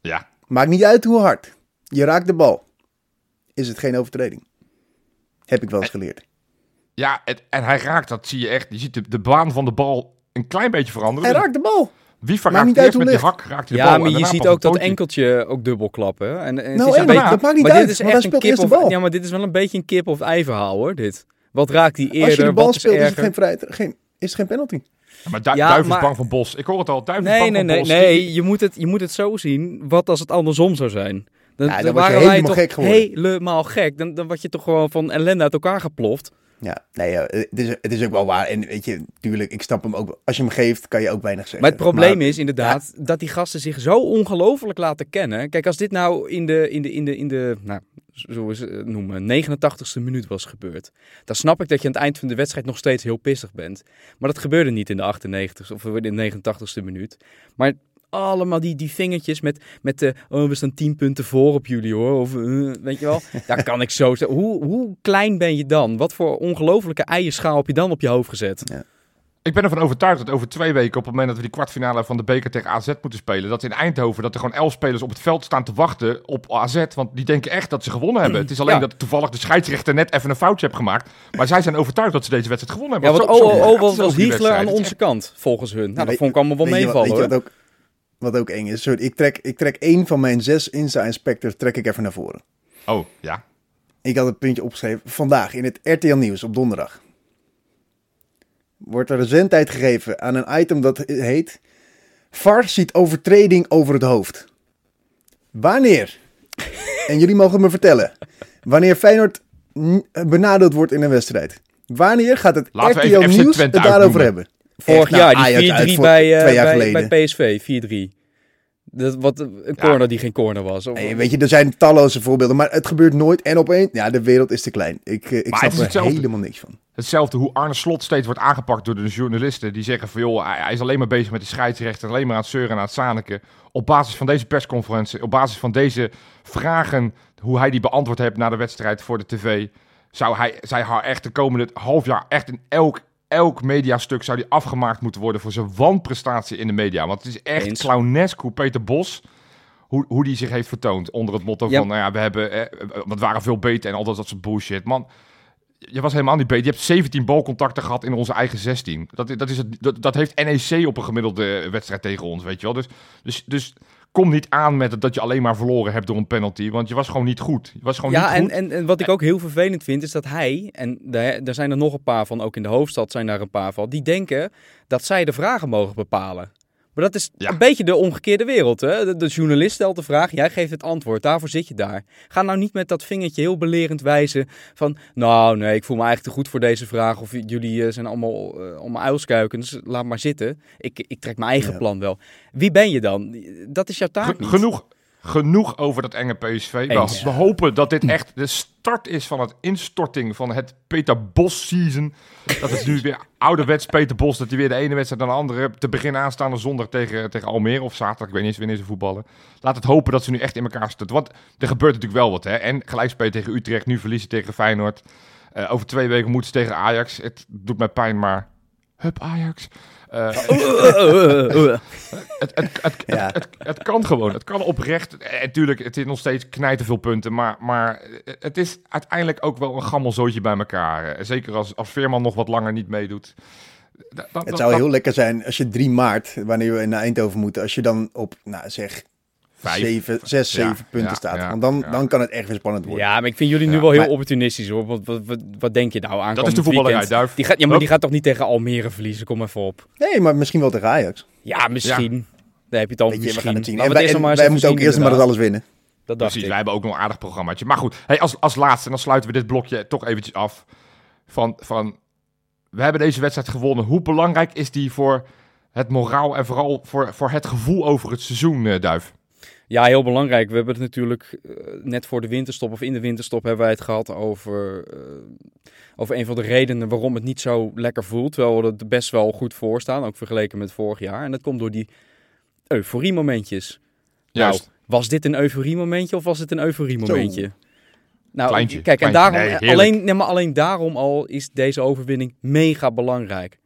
Ja. maakt niet uit hoe hard, je raakt de bal, is het geen overtreding. Heb ik wel eens geleerd. Ja, het- en hij raakt, dat zie je echt. Je ziet de, de baan van de bal een klein beetje veranderen. Hij raakt de bal. Wie raakt niet eerst uit met die hak, raakt hij de bal. Ja, maar je ziet ook het dat enkeltje ook dubbel klappen. En, en het Nou, is een beetje, dat maakt niet maar uit, dit is echt een kip of. Ja, maar dit is wel een beetje een kip of ei verhaal hoor, dit. Wat raakt hij eerder? Als je de bal is speelt, is het geen, vrij, geen, is het geen penalty. Ja, maar Du- Ja, Duif is maar- bang van Bos. Ik hoor het al, Duif is Nee, bang nee, van nee, Bos. nee. Je moet, het, je moet het zo zien. Wat als het andersom zou zijn? Dan, Ja, dan dan word je waren wij helemaal toch gek geworden. helemaal gek. Dan, dan word je toch gewoon van ellende uit elkaar geploft. Ja, nee, ja, het, is, het is ook wel waar. En weet je, tuurlijk, ik snap hem ook. Als je hem geeft, kan je ook weinig zeggen. Maar het probleem Maar- is inderdaad dat die gasten zich zo ongelooflijk laten kennen. Kijk, als dit nou in de, in de, in de, in de nou, zullen we het noemen, 89ste minuut was gebeurd. Dan snap ik dat je aan het eind van de wedstrijd nog steeds heel pissig bent. Maar dat gebeurde niet in de 98ste of in de 89ste minuut. Maar allemaal die, die vingertjes met, met de, oh, we staan 10 punten voor op jullie hoor. Of, eh, weet je wel, daar kan ik zo zeggen. Hoe, hoe klein ben je dan? Wat voor ongelofelijke eierschaal heb je dan op je hoofd gezet? Ik ben ervan overtuigd dat over twee weken, op het moment dat we die kwartfinale van de beker tegen AZ moeten spelen, dat in Eindhoven, dat er gewoon elf spelers op het veld staan te wachten op AZ. Want die denken echt dat ze gewonnen hebben. Het is alleen Ja. dat toevallig de scheidsrechter net even een foutje heeft gemaakt. Maar zij zijn overtuigd dat ze deze wedstrijd gewonnen Ja, hebben. want Zo- oh, was, was Hiegler aan onze kant, volgens hun. Nou, dat weet- vond ik allemaal wel meevallen weet je hoor. wat ook, wat ook eng is? Sorry, ik trek, ik trek één van mijn zes Insta-inspectors trek ik even naar voren. Oh, ja. Ik had het puntje opgeschreven. Vandaag in het RTL Nieuws op donderdag. Wordt er een zendtijd gegeven aan een item dat heet... VAR ziet overtreding over het hoofd. Wanneer? en jullie mogen me vertellen. Wanneer Feyenoord benadeeld wordt in een wedstrijd. Wanneer gaat het Laten RTL Nieuws het daarover hebben? Vorig nou, jaar, die 4-3 uit voor bij, eh, jaar bij, geleden. bij PSV, 4-3. Dat, wat, een corner die geen corner was. Of- Nee, weet je, er zijn talloze voorbeelden, maar het gebeurt nooit. En opeens, ja, de wereld is te klein. Ik, eh, ik Maar snap er helemaal niks van. Hetzelfde hoe Arne Slot steeds wordt aangepakt door de journalisten. Die zeggen van joh, hij, hij is alleen maar bezig met de scheidsrechter. Alleen maar aan het zeuren en aan het zaniken. Op basis van deze persconferentie, op basis van deze vragen, hoe hij die beantwoord heeft na de wedstrijd voor de tv. Zou hij, zij haar echt de komende half jaar echt in elk, elk mediastuk zou die afgemaakt moeten worden voor zijn wanprestatie in de media. Want het is echt Eens. clownesk hoe Peter Bos, hoe, hoe die zich heeft vertoond. Onder het motto van, nou ja, we hebben, eh, we waren veel beter en al dat, dat soort bullshit. Man, je was helemaal niet beter. Je hebt 17 balcontacten gehad in onze eigen 16. Dat, dat, is het, dat, dat heeft NEC op een gemiddelde wedstrijd tegen ons, weet je wel. Dus, dus, dus kom niet aan met het dat je alleen maar verloren hebt door een penalty. Want je was gewoon niet goed. Je was gewoon Ja, niet en, goed. en, en wat ik ook heel vervelend vind, is dat hij, en daar, daar zijn er nog een paar van, ook in de hoofdstad zijn daar een paar van, die denken dat zij de vragen mogen bepalen. Maar dat is Ja. een beetje de omgekeerde wereld. Hè? De, de journalist stelt de vraag, jij geeft het antwoord, daarvoor zit je daar. Ga nou niet met dat vingertje heel belerend wijzen van, nou nee, ik voel me eigenlijk te goed voor deze vraag. Of jullie eh, zijn allemaal, eh allemaal uilskuikens, laat maar zitten. Ik, ik trek mijn eigen Ja. plan wel. Wie ben je dan? Dat is jouw taak niet. genoeg, genoeg over dat enge PSV. We, Eens. we hopen dat dit echt de start is van het instorting van het Peter Bos season. Dat het nu weer ouderwets Peter Bos, dat hij weer de ene wedstrijd dan de andere te beginnen aanstaande zondag tegen, tegen Almere of zaterdag. Ik weet niet eens wanneer ze voetballen. Laat het hopen dat ze nu echt in elkaar zitten. Want er gebeurt natuurlijk wel wat. Hè? En gelijk spelen tegen Utrecht, nu verliezen tegen Feyenoord. Eh, over twee weken moeten ze tegen Ajax. Het doet mij pijn, maar... Hup Ajax. Eh, het, kan gewoon. Het kan oprecht. Natuurlijk, het is nog steeds knijten veel punten. Maar, maar het is uiteindelijk ook wel een gammelzootje bij elkaar. Eh, Zeker als, als Veerman nog wat langer niet meedoet. Het zou heel lekker zijn als je 3 maart, wanneer we naar Eindhoven moeten, als je dan op, nou zeg, Vijf. 7, 6, Ja, 7 punten ja, staat. ja, Want dan, ja. dan kan het echt weer spannend worden. Ja, maar ik vind jullie nu Ja, wel heel maar- opportunistisch hoor. Wat, wat, wat, wat denk je nou aan? Dat is de voetballerij, Duif. Die gaat, ja, maar die gaat toch niet tegen Almere verliezen? Kom even op. Nee, maar misschien wel tegen Ajax. Ja, misschien. Daar heb je het al Weet je, we misschien. gaan het zien. En we wij, en moeten ook eerst maar dat alles winnen. Dat dacht Precies, ik. wij hebben ook nog een aardig programmaatje. Maar goed, hey, als, als laatste, en dan sluiten we dit blokje toch eventjes af. Van, van, we hebben deze wedstrijd gewonnen. Hoe belangrijk is die voor het moraal en vooral voor, voor het gevoel over het seizoen, eh, Duif? Ja, heel belangrijk. We hebben het natuurlijk eh, net voor de winterstop of in de winterstop hebben wij het gehad over, eh, over een van de redenen waarom het niet zo lekker voelt. Terwijl we er best wel goed voor staan, ook vergeleken met vorig jaar. En dat komt door die euforie-momentjes. Juist. Nou, was dit een euforie-momentje of was het een euforie-momentje? Nou, Kleintje, kijk, en daarom, Nee, heerlijk. alleen, nee, maar alleen daarom al is deze overwinning mega belangrijk.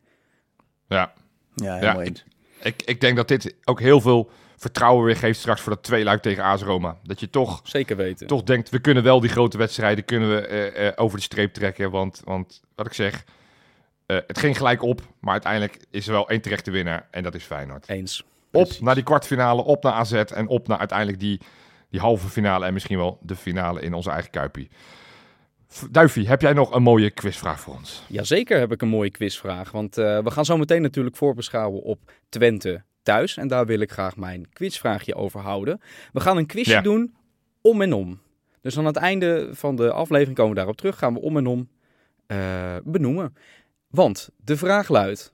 ja. Ja, helemaal Ja, eens. Ik, ik denk dat dit ook heel veel vertrouwen weer geeft straks voor dat tweeluik tegen AS Roma. Dat je toch, Zeker weten. toch denkt, we kunnen wel die grote wedstrijden kunnen we, eh, eh, over de streep trekken. Want, want wat ik zeg, eh, het ging gelijk op. Maar uiteindelijk is er wel één terechte winnaar en dat is Feyenoord. Eens. Op naar die kwartfinale, op naar AZ en op naar uiteindelijk die, die halve finale en misschien wel de finale in onze eigen Kuipie. Duifie, heb jij nog een mooie quizvraag voor ons? Jazeker heb ik een mooie quizvraag. Want we gaan zo meteen natuurlijk voorbeschouwen op Twente thuis. En daar wil ik graag mijn quizvraagje over houden. We gaan een quizje Ja. doen om en om. Dus aan het einde van de aflevering komen we daarop terug. Gaan we om en om eh, benoemen. Want de vraag luidt.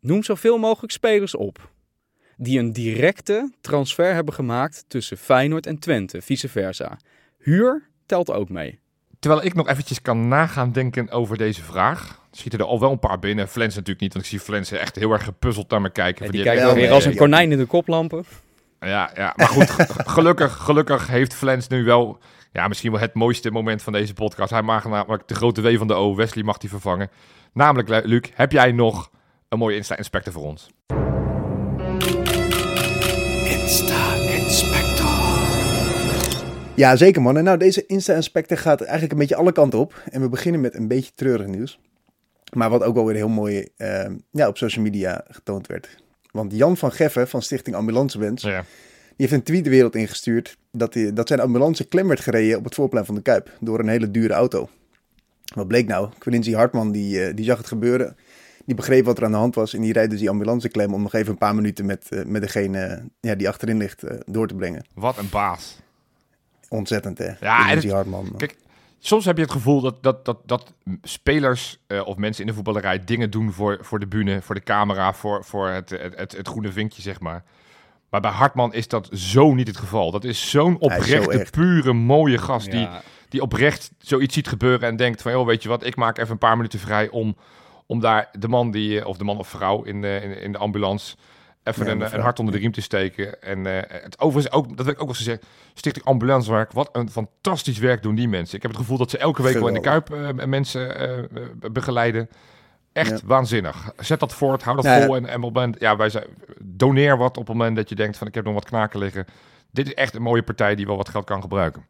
Noem zoveel mogelijk spelers op die een directe transfer hebben gemaakt tussen Feyenoord en Twente, vice versa. Huur telt ook mee. Terwijl ik nog eventjes kan nagaan denken over deze vraag. Schieten er al wel een paar binnen. Flens natuurlijk niet, want ik zie Flens echt heel erg gepuzzeld naar me kijken. En Van die die wel weer mee, als een ja. konijn in de koplampen. Ja, ja, maar goed, ge- gelukkig, gelukkig heeft Flens nu wel, ja, misschien wel het mooiste moment van deze podcast. Hij mag namelijk de grote W van de O, Wesley mag die vervangen. Namelijk, Lu- Luc, heb jij nog een mooie Insta-inspector voor ons? Ja, zeker man. En nou, deze Insta-inspector gaat eigenlijk een beetje alle kanten op. En we beginnen met een beetje treurig nieuws. Maar wat ook wel weer heel mooi eh, ja, op social media getoond werd. Want Jan van Geffen van Stichting Ambulancewens, Ja. die heeft een tweet de wereld ingestuurd dat, die, dat zijn ambulance klem werd gereden op het voorplein van de Kuip door een hele dure auto. Wat bleek nou? Quincy Hartman die, eh, die zag het gebeuren. Die begreep wat er aan de hand was en die rijdt dus die ambulanceklem om nog even een paar minuten met, eh, met degene eh, ja, die achterin ligt door te brengen. Wat een baas. Ontzettend hè, Ja, Quincy Hartman. Kijk, Soms heb je het gevoel dat, dat, dat, dat spelers eh, of mensen in de voetballerij dingen doen voor, voor de bühne, voor de camera, voor, voor het, het, het, het groene vinkje, zeg maar. Maar bij Hartman is dat zo niet het geval. Dat is zo'n zo oprechte, echt. pure, mooie gast die, Ja, die oprecht zoiets ziet gebeuren en denkt van, joh, weet je wat, ik maak even een paar minuten vrij om, om daar de man die, of de man of vrouw in de, in, in de ambulance even Ja, een, hart onder de riem te steken. En eh, het overigens ook, dat wil ik ook wel eens zeggen, Stichting Ambulancewerk, wat een fantastisch werk doen die mensen. Ik heb het gevoel dat ze elke week wel in de Kuip eh, mensen eh, begeleiden. Echt Ja. waanzinnig. Zet dat voort, hou dat ja. vol en, en op het moment, ja, wij zijn, doneer wat op het moment dat je denkt van ik heb nog wat knaken liggen. Dit is echt een mooie partij die wel wat geld kan gebruiken.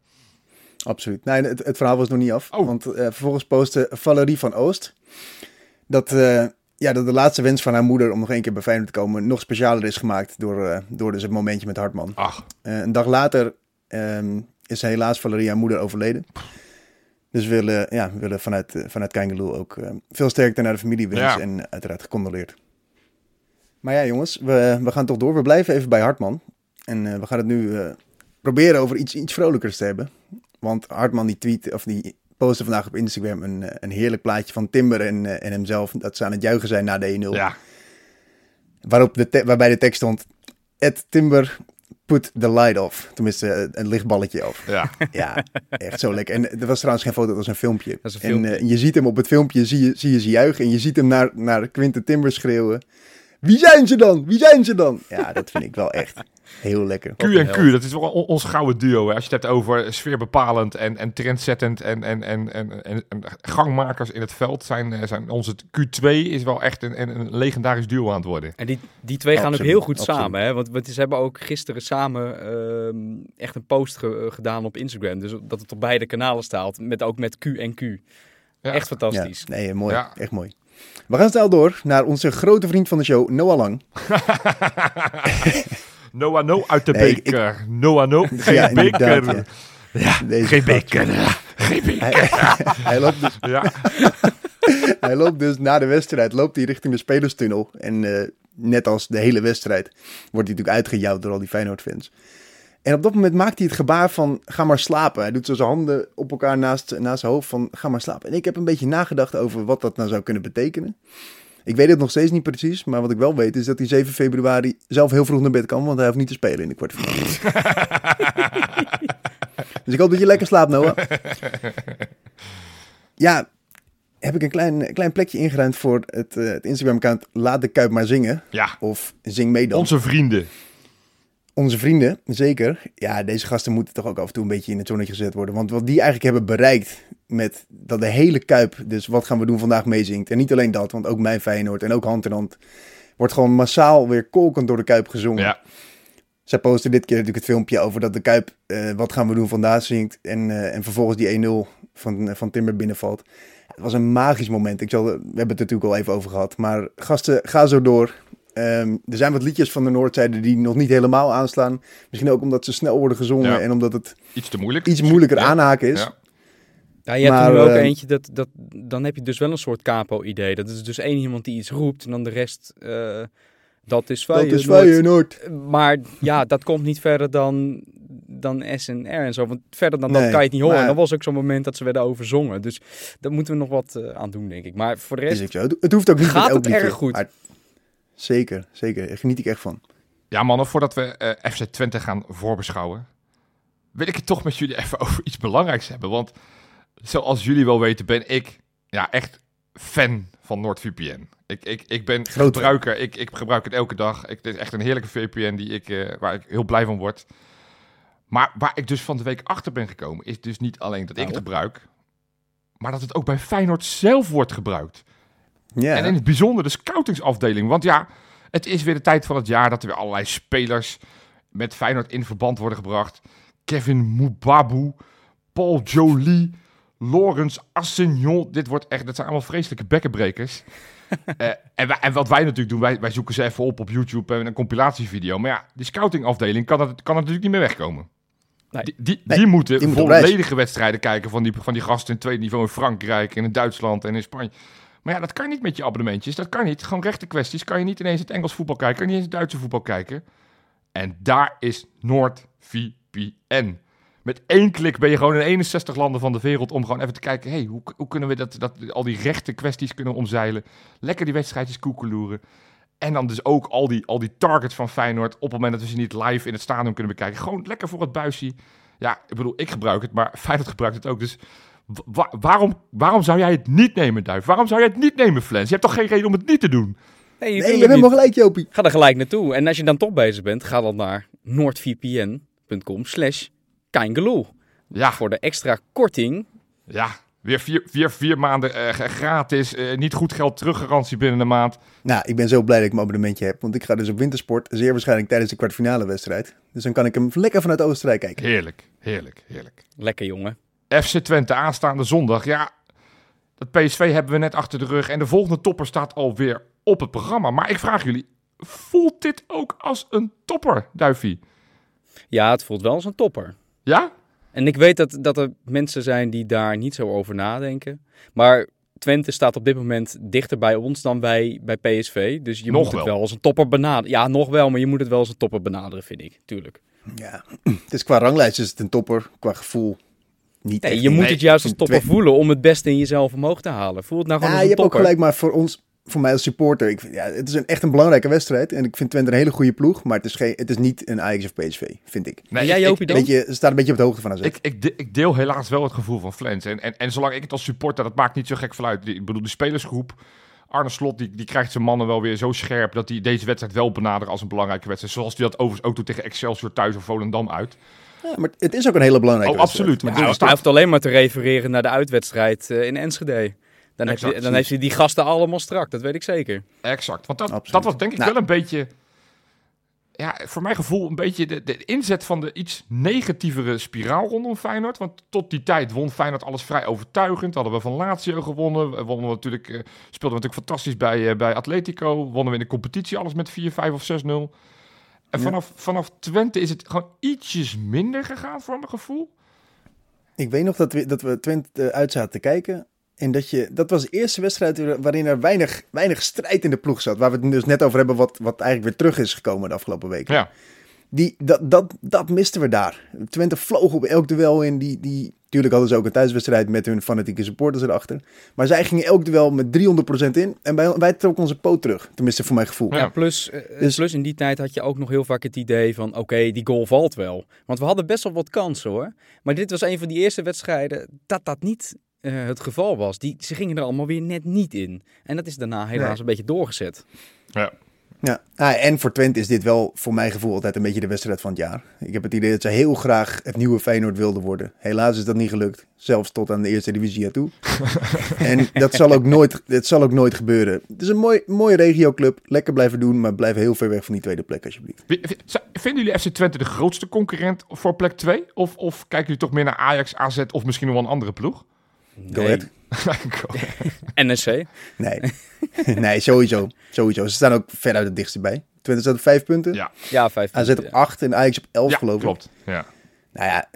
Absoluut. Nee, het, het verhaal was nog niet af. Oh. Want vervolgens postte Valerie van Oost dat, ja, dat de laatste wens van haar moeder om nog één keer bij Feyenoord te komen nog specialer is gemaakt door, eh, door dus het momentje met Hartman. Ach, Eh, een dag later ehm, is helaas Valerie haar moeder overleden. Dus we willen, ja, we willen vanuit, eh, vanuit Kangaloo ook eh, veel sterkte naar de familie wensen Ja. en uiteraard gecondoleerd. Maar ja jongens, we, we gaan toch door. We blijven even bij Hartman. En we gaan het nu proberen over iets, iets vrolijkers te hebben. Want Hartman die tweet, of die postte vandaag op Instagram een, eh, een heerlijk plaatje van Timber en, eh, en hemzelf. Dat ze aan het juichen zijn na de 1-0. ja. Waarop de te- waarbij de tekst stond, Ed Timber put the light off. Tenminste, eh, een lichtballetje af. Ja. Ja, echt zo lekker. En er was trouwens geen foto, dat was een filmpje. Dat is een filmpje. En je ziet hem op het filmpje, zie je, zie je ze juichen. En je ziet hem naar, naar Quinten Timber schreeuwen. Wie zijn ze dan? Wie zijn ze dan? Ja, dat vind ik wel echt heel lekker. Q en Q, dat is wel on- ons gouden duo. Hè? Als je het hebt over sfeerbepalend en, en trendzettend en, en, en, en, en, en gangmakers in het veld, zijn, eh, zijn onze Q2 is wel echt een, een, een legendarisch duo aan het worden. En die, die twee gaan ook heel goed absoluut. samen. Hè? Want, want ze hebben ook gisteren samen ehm, echt een post ge- gedaan op Instagram. Dus dat het op beide kanalen staat. Met, ook met Q en Q. Ja. Echt fantastisch. Ja, nee, mooi. Ja. Echt mooi. We gaan snel door naar onze grote vriend van de show, Noah Lang. Noah No uit de Nee, ik- beker. Noah No, geen Ja, beker. ja. Ja, Deze geen beker. Geen beker. Hij, hij, loopt dus, Ja. hij loopt dus na de wedstrijd loopt hij richting de spelerstunnel. En eh, net als de hele wedstrijd wordt hij natuurlijk uitgejouwd door al die Feyenoord-fans. En op dat moment maakt hij het gebaar van ga maar slapen. Hij doet zo zijn handen op elkaar naast, naast zijn hoofd van ga maar slapen. En ik heb een beetje nagedacht over wat dat nou zou kunnen betekenen. Ik weet het nog steeds niet precies, maar wat ik wel weet is dat hij 7 februari zelf heel vroeg naar bed kan, want hij hoeft niet te spelen in de kwartfinale. dus ik hoop dat je lekker slaapt, Noah. Ja, heb ik een klein, klein plekje ingeruimd voor het, eh, het Instagram-account Laat de Kuip maar zingen. ja, Of Zing mee dan. onze vrienden. Onze vrienden, zeker. Ja, deze gasten moeten toch ook af en toe een beetje in het zonnetje gezet worden. Want wat die eigenlijk hebben bereikt met dat de hele Kuip, dus wat gaan we doen vandaag meezingt. En niet alleen dat, want ook mijn Feyenoord en ook hand in hand. Wordt gewoon massaal weer kolkend door de Kuip gezongen. Ja, Zij posten dit keer natuurlijk het filmpje over dat de Kuip eh, wat gaan we doen vandaag zingt. En, eh, en vervolgens die 1-0 van, van Timber binnenvalt. Het was een magisch moment. Ik zal, we hebben het er natuurlijk al even over gehad. Maar gasten, ga zo door. Ehm, er zijn wat liedjes van de Noordzijde die nog niet helemaal aanslaan. Misschien ook omdat ze snel worden gezongen Ja. en omdat het iets te moeilijk. iets moeilijker Ja. aanhaken is. Ja. Ja, je hebt Maar, er nu ook eh, eentje, dat, dat, dan heb je dus wel een soort capo-idee. Dat is dus één iemand die iets roept en dan de rest, eh, dat is Dat Feyenoord. is. Maar ja, dat komt niet verder dan, dan SNR en zo. Want verder dan dat kan je het niet horen. maar- En dat was ook zo'n moment dat ze werden overzongen. Dus daar moeten we nog wat eh, aan doen, denk ik. Maar voor de Is rest, ook zo. Het- Het hoeft ook niet Gaat het erg goed? maar zeker, zeker. Daar geniet ik echt van. Ja, mannen, voordat we eh, FC Twente gaan voorbeschouwen, wil ik het toch met jullie even over iets belangrijks hebben. Want zoals jullie wel weten, ben ik ja, echt fan van NordVPN. Ik, ik, ik ben Groot gebruiker, ik, ik gebruik het elke dag. Ik, het is echt een heerlijke VPN die ik, eh, waar ik heel blij van word. Maar waar ik dus van de week achter ben gekomen, is dus niet alleen dat ik het Nou. gebruik, maar dat het ook bij Feyenoord zelf wordt gebruikt. Ja, En in het bijzonder de scoutingsafdeling. Want ja, het is weer de tijd van het jaar dat er weer allerlei spelers met Feyenoord in verband worden gebracht. Kevin Mubabu, Paul Jolie, Lawrence Assignon. Dit wordt echt, dat zijn allemaal vreselijke bekkenbrekers. Eh, en, wij- en wat wij natuurlijk doen, wij, wij zoeken ze even op op YouTube en een compilatievideo. Maar ja, die scoutingafdeling kan, dat, kan er natuurlijk niet meer wegkomen. Nee. Die, die, Nee, die moeten die volledige wedstrijden kijken van die, van die gasten in tweede niveau in Frankrijk en in Duitsland en in Spanje. Maar ja, dat kan niet met je abonnementjes. Dat kan niet. Gewoon rechte kwesties. Kan je niet ineens het Engels voetbal kijken. Kan je niet eens het Duitse voetbal kijken. En daar is NordVPN. Met één klik ben je gewoon in 61 landen van de wereld om gewoon even te kijken... hey, hoe, hoe kunnen we dat, dat, al die rechte kwesties kunnen omzeilen? Lekker die wedstrijdjes koekeloeren. En dan dus ook al die, al die targets van Feyenoord... op het moment dat we ze niet live in het stadion kunnen bekijken. Gewoon lekker voor het buisje. Ja, ik bedoel, ik gebruik het, maar Feyenoord gebruikt het ook. Dus wa- waarom, waarom zou jij het niet nemen, Duif? Waarom zou jij het niet nemen, Flens? Je hebt toch geen reden om het niet te doen? nee, nee, je wil je bent helemaal gelijk, Jopie. Ga er gelijk naartoe. En als je dan toch bezig bent, ga dan naar noordvpn.com slash. Ja, Voor de extra korting. ja. Weer vier, vier, vier maanden eh, gratis, eh, niet goed geld teruggarantie binnen een maand. Nou, ik ben zo blij dat ik mijn abonnementje heb. Want ik ga dus op wintersport, zeer waarschijnlijk tijdens de kwartfinale wedstrijd. Dus dan kan ik hem lekker vanuit Oostenrijk kijken. Heerlijk, heerlijk, heerlijk. Lekker jongen. FC Twente aanstaande zondag. Ja, dat PSV hebben we net achter de rug. En de volgende topper staat alweer op het programma. Maar ik vraag jullie, voelt dit ook als een topper, Duifie? Ja, het voelt wel als een topper. Ja? En ik weet dat, dat er mensen zijn die daar niet zo over nadenken. Maar Twente staat op dit moment dichter bij ons dan bij, bij PSV. Dus je Nog moet het wel. wel als een topper benaderen. Ja, nog wel, maar je moet het wel als een topper benaderen, vind ik. Tuurlijk. Ja, het is qua ranglijst is het een topper. Qua gevoel niet Nee, echt. je moet Nee, het juist als topper twee- voelen om het beste in jezelf omhoog te halen. Voel het nou gewoon Ja, als je hebt ook gelijk, maar voor ons, voor mij als supporter, ik, vind- ja, het is een, echt een belangrijke wedstrijd. En ik vind Twente een hele goede ploeg, maar het is, geen, het is niet een Ajax of PSV, vind ik. Nee, jij, ik, dan? Weet je, ze staat een beetje op de hoogte van AZ. ik, ik, de- ik deel helaas wel het gevoel van Flens. En, en, en zolang ik het als supporter, dat maakt niet zo gek vanuit. Ik bedoel, de spelersgroep, Arne Slot, die, die krijgt zijn mannen wel weer zo scherp... dat hij deze wedstrijd wel benadert als een belangrijke wedstrijd. Zoals hij dat overigens ook doet tegen Excelsior thuis of Volendam uit. Ja, maar het is ook een hele belangrijke Oh, wedstrijd. absoluut. Maar Ja, hij hoeft alleen maar te refereren naar de uitwedstrijd eh, in Enschede. Dan, heb Exact, je, dan heeft hij die gasten allemaal strak, dat weet ik zeker. Exact. Want dat, Absoluut. dat was denk ik Nou. wel een beetje... Ja, voor mijn gevoel een beetje de, de inzet van de iets negatievere spiraal rondom Feyenoord. Want tot die tijd won Feyenoord alles vrij overtuigend. Hadden we van Lazio gewonnen. We Wonnen we natuurlijk, eh, speelden we natuurlijk fantastisch bij, eh, bij Atletico. Wonnen we in de competitie alles met 4, 5 of 6-0. En Ja. vanaf, vanaf Twente is het gewoon ietsjes minder gegaan voor mijn gevoel. Ik weet nog dat we, dat we Twente eh, uit zaten te kijken. En dat, je, dat was de eerste wedstrijd waarin er weinig, weinig strijd in de ploeg zat. Waar we het dus net over hebben, wat, wat eigenlijk weer terug is gekomen de afgelopen weken. Ja, Die, dat, dat, dat misten we daar. Twente vloog op elk duel in. Die, die, tuurlijk hadden ze ook een thuiswedstrijd met hun fanatieke supporters erachter. Maar zij gingen elk duel met 300% in. En wij, wij trokken onze poot terug. Tenminste, voor mijn gevoel. Ja. Plus, eh, Dus- plus in die tijd had je ook nog heel vaak het idee van... oké, die goal valt wel. Want we hadden best wel wat kansen hoor. Maar dit was een van die eerste wedstrijden dat dat niet eh, het geval was. Die, ze gingen er allemaal weer net niet in. En dat is daarna helaas Nee. een beetje doorgezet. ja. Ja, ah, en voor Twente is dit wel voor mijn gevoel altijd een beetje de wedstrijd van het jaar. Ik heb het idee dat ze heel graag het nieuwe Feyenoord wilden worden. Helaas is dat niet gelukt, zelfs tot aan de eerste divisie toe. en dat zal ook nooit, dat zal ook nooit gebeuren. Het is een mooi, mooie regioclub, lekker blijven doen, maar blijf heel ver weg van die tweede plek alsjeblieft. Vinden jullie FC Twente de grootste concurrent voor plek 2? Of, of kijken jullie toch meer naar Ajax, AZ of misschien nog wel een andere ploeg? Go ahead. NSC. Nee, nee sowieso, sowieso. Ze staan ook ver uit het dichtste bij. Twente staat op vijf punten, Ja, Ja, vijf AZ punten, op ja. acht en Ajax op elf ja geloof ik. klopt. Ja. Nou ja,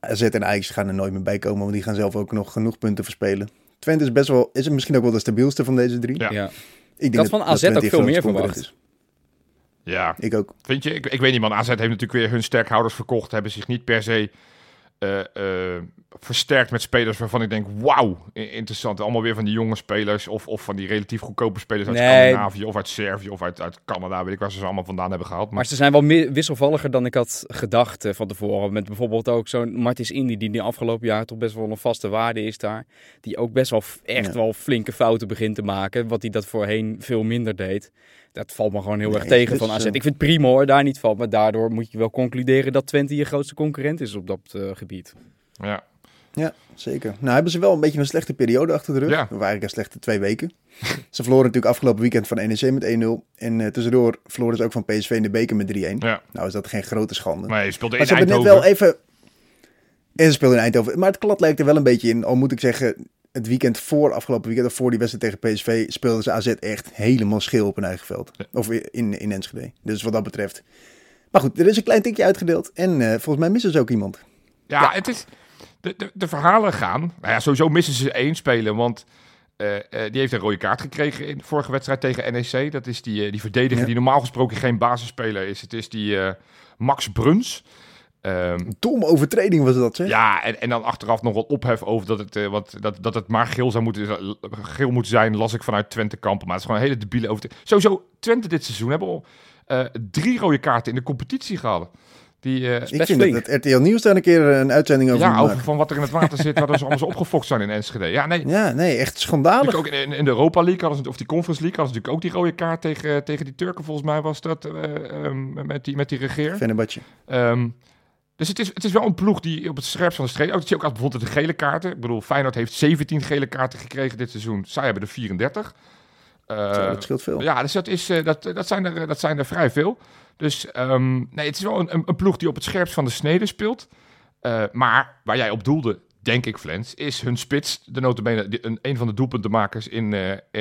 AZ en Ajax gaan er nooit meer bij komen, want die gaan zelf ook nog genoeg punten verspelen. Twente is best wel, is het misschien ook wel de stabielste van deze drie. Ja. Ja. Ik, denk had van AZ Twente ook veel meer verwacht. ja, is. Ik ook. vind je? Ik, ik weet niet man, AZ heeft natuurlijk weer hun sterkhouders verkocht. Hebben zich niet per se eh, eh, versterkt met spelers waarvan ik denk, wauw, interessant. Allemaal weer van die jonge spelers of, of van die relatief goedkope spelers uit Nee. Scandinavië of uit Servië of uit, uit Canada. Weet ik waar ze ze allemaal vandaan hebben gehaald. Maar, Maar ze zijn wel meer wisselvalliger dan ik had gedacht eh, van tevoren. Met bijvoorbeeld ook zo'n Martis Indy, die de afgelopen jaar toch best wel een vaste waarde is daar. Die ook best wel echt Ja. wel flinke fouten begint te maken. Wat hij dat voorheen veel minder deed. Dat valt me gewoon heel Nee, erg tegen dus, van AZ. eh, Ik vind het prima hoor, daar niet van. Maar daardoor moet je wel concluderen dat Twente je grootste concurrent is op dat eh, gebied. ja. Ja, zeker. Nou hebben ze wel een beetje een slechte periode achter de rug. Ja. Of eigenlijk een slechte twee weken. ze verloren natuurlijk afgelopen weekend van NEC met 1-0. En eh, tussendoor verloren ze ook van PSV in de beker met 3-1. ja. Nou is dat geen grote schande. Maar je speelde Maar in ze hebben net Eindhoven. wel even... En ze speelden in Eindhoven. Maar het klad lijkt er wel een beetje in. Al moet ik zeggen, het weekend voor, afgelopen weekend, of voor die wedstrijd tegen PSV, speelden ze AZ echt helemaal schil op hun eigen veld. Ja. Of in, in Enschede. Dus wat dat betreft. Maar goed, er is een klein tikje uitgedeeld. En eh, volgens mij missen ze ook iemand. Ja, het is. De, de, de verhalen gaan. Nou ja, sowieso missen ze één speler. Want eh, eh, die heeft een rode kaart gekregen in de vorige wedstrijd tegen NEC. Dat is die, die verdediger Ja. die normaal gesproken geen basisspeler is. Het is die eh, Max Bruns. Ehm, Domme overtreding was dat, zeg. ja, en, en dan achteraf nog wat ophef over dat het, eh, wat, dat, dat het maar geel zou moeten, geel moet zijn, las ik vanuit Twente kampen. Maar het is gewoon een hele debiele over. Sowieso, Twente dit seizoen hebben al eh, drie rode kaarten in de competitie gehad. Die, eh, Ik vind flink. dat, RTL Nieuws daar een keer een uitzending over ja, over van wat er in het water zit, waar ze allemaal zo opgefokt zijn in Enschede. Ja, nee, Ja, nee, echt schandalig. Ook in, in de Europa League, hadden ze, of die Conference League, hadden ze natuurlijk ook die rode kaart tegen, tegen die Turken, volgens mij was dat, eh, ehm, met, die, met die regeer. Fenerbahce. Ehm, dus het is, het is wel een ploeg die op het scherpst van de streep... Ook, dat zie je ook als bijvoorbeeld de gele kaarten. Ik bedoel, Feyenoord heeft 17 gele kaarten gekregen dit seizoen. Zij hebben er 34. Eh, Zo, dat scheelt veel. ja, dus dat, is, eh, dat, dat, zijn er, dat zijn er vrij veel. Dus ehm, nee, het is wel een, ploeg die op het scherpst van de snede speelt. Eh, maar waar jij op doelde, denk ik, Flens, is hun spits, de notabene, die- een, een van de doelpuntenmakers in,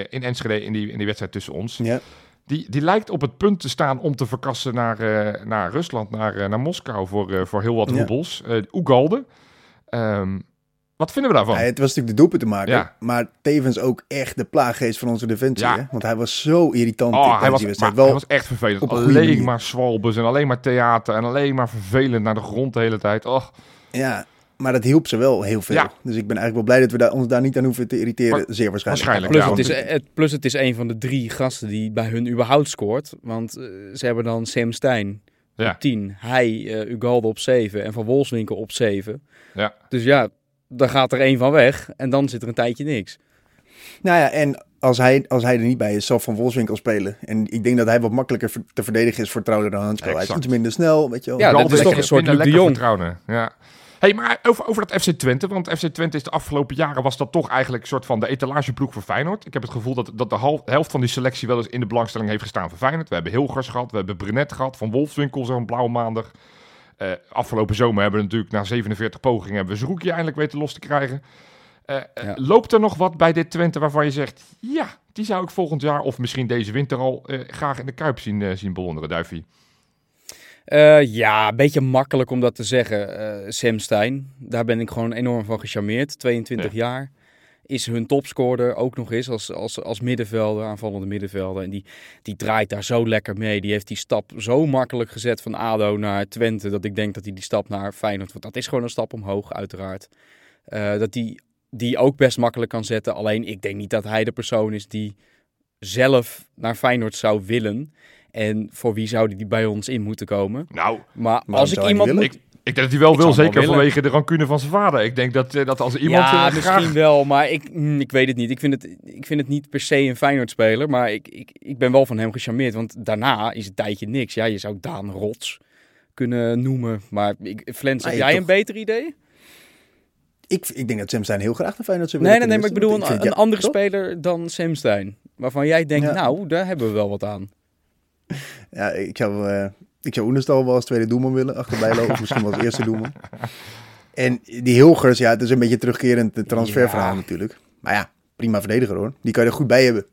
in Enschede in die, in die wedstrijd tussen ons. Ja. Die, die lijkt op het punt te staan om te verkassen naar, eh, naar Rusland, naar, eh, naar Moskou voor, eh, voor heel wat Ja. roebels. Eh Ugalde. Ehm, wat vinden we daarvan? Ja, het was natuurlijk de doelpunt te maken, Ja. maar tevens ook echt de plaaggeest van onze defensie. Ja. Hè? Want hij was zo irritant Oh, hij was, wedstrijd. Wel, hij was echt vervelend. Alleen manier. maar zwalbes en alleen maar theater en alleen maar vervelend naar de grond de hele tijd. Och, Ja, maar dat hielp ze wel heel veel. Ja. Dus ik ben eigenlijk wel blij dat we daar, ons daar niet aan hoeven te irriteren. Maar- zeer waarschijnlijk. waarschijnlijk, Plus, ja, het is, het, plus het is een van de drie gasten die bij hun überhaupt scoort. Want eh, ze hebben dan Sam Stein Ja. op 10, hij, eh Ugalde op 7 en Van Wolfswinkel op 7. Ja. Dus ja, dan gaat er één van weg en dan zit er een tijdje niks. Nou ja, en als hij, als hij er niet bij is, zal Van Wolfswinkel spelen. En ik denk dat hij wat makkelijker te verdedigen is voor Trouwler dan Hansko. Hij is iets minder snel, weet je wel. Ja, dat is toch een soort Luc de Jong. vertrouwen. Ja. Hey, maar over, over dat FC Twente, want FC Twente is de afgelopen jaren was dat toch eigenlijk een soort van de etalageploeg voor Feyenoord. Ik heb het gevoel dat, dat de helft van die selectie wel eens in de belangstelling heeft gestaan voor Feyenoord. We hebben Hilgers gehad, we hebben Brenet gehad, Van Wolfswinkel zo'n blauwe maandag. Eh, afgelopen zomer hebben we natuurlijk na 47 pogingen hebben we Zeroekje eindelijk weten los te krijgen. Eh, eh. Loopt er nog wat bij dit Twente waarvan je zegt, ja, die zou ik volgend jaar of misschien deze winter al graag in de Kuip zien, zien bewonderen, Duifie? Eh, ja, een beetje makkelijk om dat te zeggen. Eh Sam Stein, daar ben ik gewoon enorm van gecharmeerd. 22 jaar. Is hun topscorer ook nog eens als, als, als middenvelder, aanvallende middenvelder. En die, die draait daar zo lekker mee. Die heeft die stap zo makkelijk gezet van ADO naar Twente. Dat ik denk dat hij die stap naar Feyenoord... Want dat is gewoon een stap omhoog, uiteraard. Eh, dat die die ook best makkelijk kan zetten. Alleen ik denk niet dat hij de persoon is die zelf naar Feyenoord zou willen. En voor wie zou die bij ons in moeten komen? Nou, Maar als ik iemand moet... Ik, ik denk dat hij wel Ik wil, wel zeker vanwege de rancune van zijn vader. Ik denk dat, eh, dat als iemand ja, eh, misschien graag... wel, maar ik, mm, ik weet het niet. Ik vind het, ik vind het niet per se een Feyenoord-speler, maar ik, ik, ik ben wel van hem gecharmeerd. Want daarna is het tijdje niks. Ja, je zou Daan Rots kunnen noemen, maar ik, Flens, Maar heb jij toch- een beter idee? Ik, ik denk dat Sam Stein heel graag naar Feyenoord zou Nee, willen. nee, nee, maar ik bedoel een, vind- een ja, andere toch? speler dan Sam Stein. Waarvan jij denkt, Ja. nou, daar hebben we wel wat aan. Ja, ik zou, eh ik zou Oenestal wel als tweede doelman willen, achterbij lopen. misschien wel als eerste doelman. En die Hilgers, ja, het is een beetje terugkerend de transferverhaal Ja. natuurlijk. Maar ja, prima verdediger hoor. Die kan je er goed bij hebben.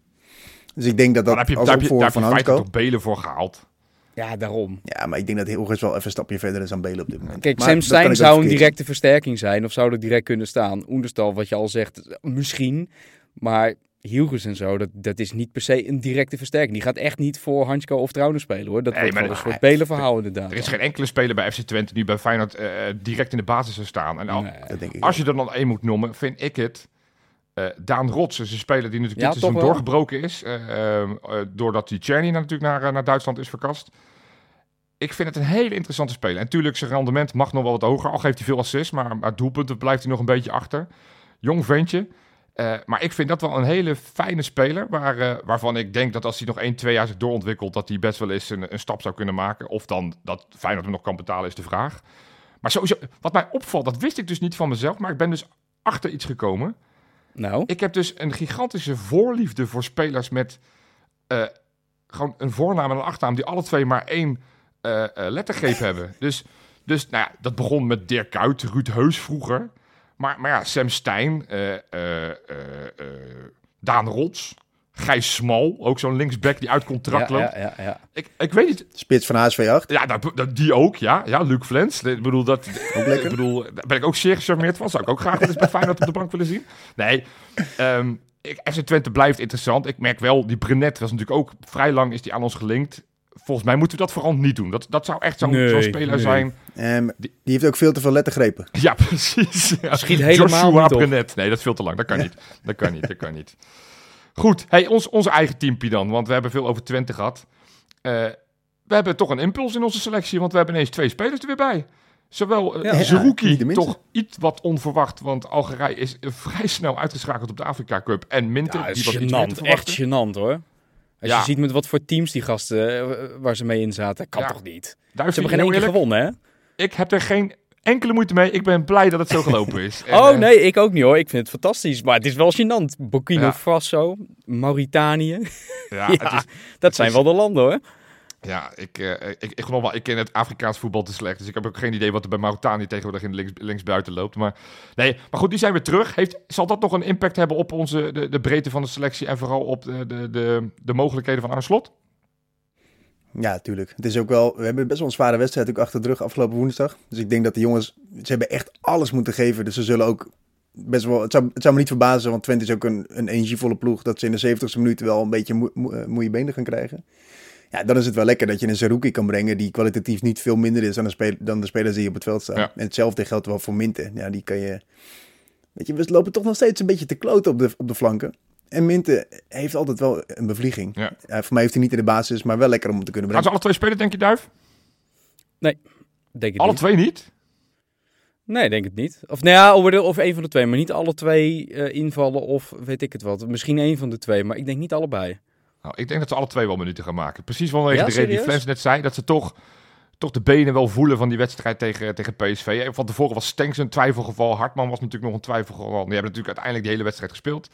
Dus ik denk dat Daar dat heb je, als daar heb je, daar heb je toch Belen voor gehaald. Ja, daarom. Ja, maar ik denk dat Hilgers wel even een stapje verder is dan Belen op dit moment. Kijk, Maar Sam Stein ik zou een directe versterking zijn, of zou er direct kunnen staan. Oenderstal, wat je al zegt, misschien. Maar Hilgers en zo, dat, dat is niet per se een directe versterking. Die gaat echt niet voor Hansko of Trouwen spelen, hoor. Dat Nee, wordt maar wel een soort Belen-verhaal inderdaad. Er is geen enkele speler bij FC Twente die bij Feyenoord eh, direct in de basis zou staan. En al- Nee. Dat denk ik als je er dan één moet noemen, vind ik het... eh, Daan Rots is een speler die natuurlijk Ja, dit seizoen doorgebroken is. eh, doordat die Czerny natuurlijk naar, naar Duitsland is verkast. Ik vind het een hele interessante speler. En natuurlijk, zijn rendement mag nog wel wat hoger. Al geeft hij veel assists, maar, maar doelpunten blijft hij nog een beetje achter. Jong ventje. Eh, maar ik vind dat wel een hele fijne speler. Waar, eh, waarvan ik denk dat als hij nog 1, 2 jaar zich doorontwikkelt... dat hij best wel eens een, een stap zou kunnen maken. Of dan dat Feyenoord hem nog kan betalen, is de vraag. Maar sowieso, wat mij opvalt, dat wist ik dus niet van mezelf... maar ik ben dus achter iets gekomen. Nou, Ik heb dus een gigantische voorliefde voor spelers met... eh, gewoon een voornaam en een achternaam... die alle twee maar één lettergreep hebben. Dus, dus nou ja, dat begon met Dirk Kuyt, Ruud Heus vroeger... Maar, maar ja, Sam Stein, eh, eh, eh, eh, Daan Rots, Gijs Smal, ook zo'n linksback die uit contract ja, loopt. ja, ja, ja. Ik, ik weet niet, Spits van HSV 8. ja, dat, dat- die ook, ja. Ja, Luc Flens. Ik bedoel, dat, Ook lekker. ik bedoel, daar ben ik ook zeer gecharmeerd van. Zou ik ook graag wel eens bij Feyenoord op de bank willen zien. Nee, ehm ik, FC Twente blijft interessant. Ik merk wel, die Brenet was natuurlijk ook vrij lang is die aan ons gelinkt. Volgens mij moeten we dat vooral niet doen. Dat, dat zou echt zo'n Nee, zo'n speler nee. zijn. Ehm, die heeft ook veel te veel lettergrepen. Ja, precies. Ja. Schiet helemaal Joshua niet op. Nee, dat is veel te lang. Dat kan niet. Dat kan niet. Dat kan niet. Goed, hey, ons, ons eigen teampje dan. Want we hebben veel over Twente gehad. Eh, we hebben toch een impuls in onze selectie. Want we hebben ineens twee spelers er weer bij. Zowel uh, Ja. Zerouki, toch iets wat onverwacht. Want Algerije is eh, vrij snel uitgeschakeld op de Afrika Cup. En Minter, Ja, die was iets meer te gênant. Echt gênant, hoor. Als Ja. je ziet met wat voor teams die gasten, eh, waar ze mee in zaten, kan Ja. toch niet? Duif, Ze hebben geen eerlijk, gewonnen, hè? Ik heb er geen enkele moeite mee. Ik ben blij dat het zo gelopen is. En, oh eh, nee, ik ook niet hoor. Ik vind het fantastisch. Maar het is wel gênant. Burkina Ja. Faso, Mauritanië. Ja, is, dat zijn is- wel de landen hoor. Ja, ik, eh, ik, ik wel, ik ken het Afrikaans voetbal te slecht. Dus ik heb ook geen idee wat er bij Mauritanië tegenwoordig in links, linksbuiten loopt. Maar, nee, maar goed, die zijn weer terug. Heeft, zal dat nog een impact hebben op onze, de, de breedte van de selectie en vooral op de, de, de, de mogelijkheden van Arne Slot? Ja, tuurlijk. Het is ook wel, we hebben best wel een zware wedstrijd ook achter de rug afgelopen woensdag. Dus ik denk dat de jongens, ze hebben echt alles moeten geven. Dus ze zullen ook best wel, het zou, het zou me niet verbazen, want Twente is ook een, een energievolle ploeg, dat ze in de 70ste minuut wel een beetje moe, moe, moeie benen gaan krijgen. Ja, dan is het wel lekker dat je een Zerouki kan brengen die kwalitatief niet veel minder is dan de, spel, dan de spelers die op het veld staan. Ja. En hetzelfde geldt wel voor Minte. Ja, die kan je, weet je, we lopen toch nog steeds een beetje te kloten op de, op de flanken. En Minte heeft altijd wel een bevlieging. Ja. Voor mij heeft hij niet in de basis, maar wel lekker om te kunnen Gaan ze brengen. alle twee spelen, denk je, Duif? Denk ik Alle niet. twee niet? Nee, denk het niet. Of nou ja, of, of een van de twee. Maar niet alle twee eh, invallen of weet ik het wat. Misschien één van de twee, maar ik denk niet allebei. Nou, ik denk dat ze alle twee wel minuten gaan maken. Precies vanwege Ja, de reden die? Flens net zei. Dat ze toch, toch de benen wel voelen van die wedstrijd tegen, tegen PSV. Van tevoren was Stenks een twijfelgeval. Hartman was natuurlijk nog een twijfelgeval. Die hebben natuurlijk uiteindelijk de hele wedstrijd gespeeld.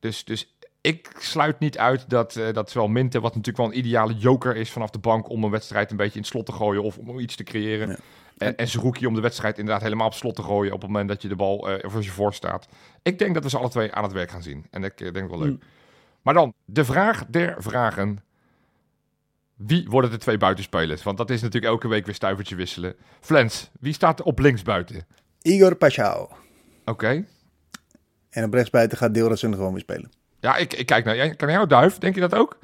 Dus, dus ik sluit niet uit dat, eh, dat zowel Minte, wat natuurlijk wel een ideale joker is vanaf de bank... om een wedstrijd een beetje in het slot te gooien of om iets te creëren. Ja. En, en Zerouki om de wedstrijd inderdaad helemaal op slot te gooien... op het moment dat je de bal eh voor je voor staat. Ik denk dat we ze alle twee aan het werk gaan zien. En ik eh, denk wel leuk. Mm. Maar dan, de vraag der vragen. Wie worden de twee buitenspelers? Want dat is natuurlijk elke week weer stuivertje wisselen. Flens, wie staat op links buiten? Igor Pachau. Oké. En op rechtsbuiten gaat Deelrasun gewoon weer spelen. Ja, ik, ik kijk naar, jij- kan naar jou, Duif. Denk je dat ook?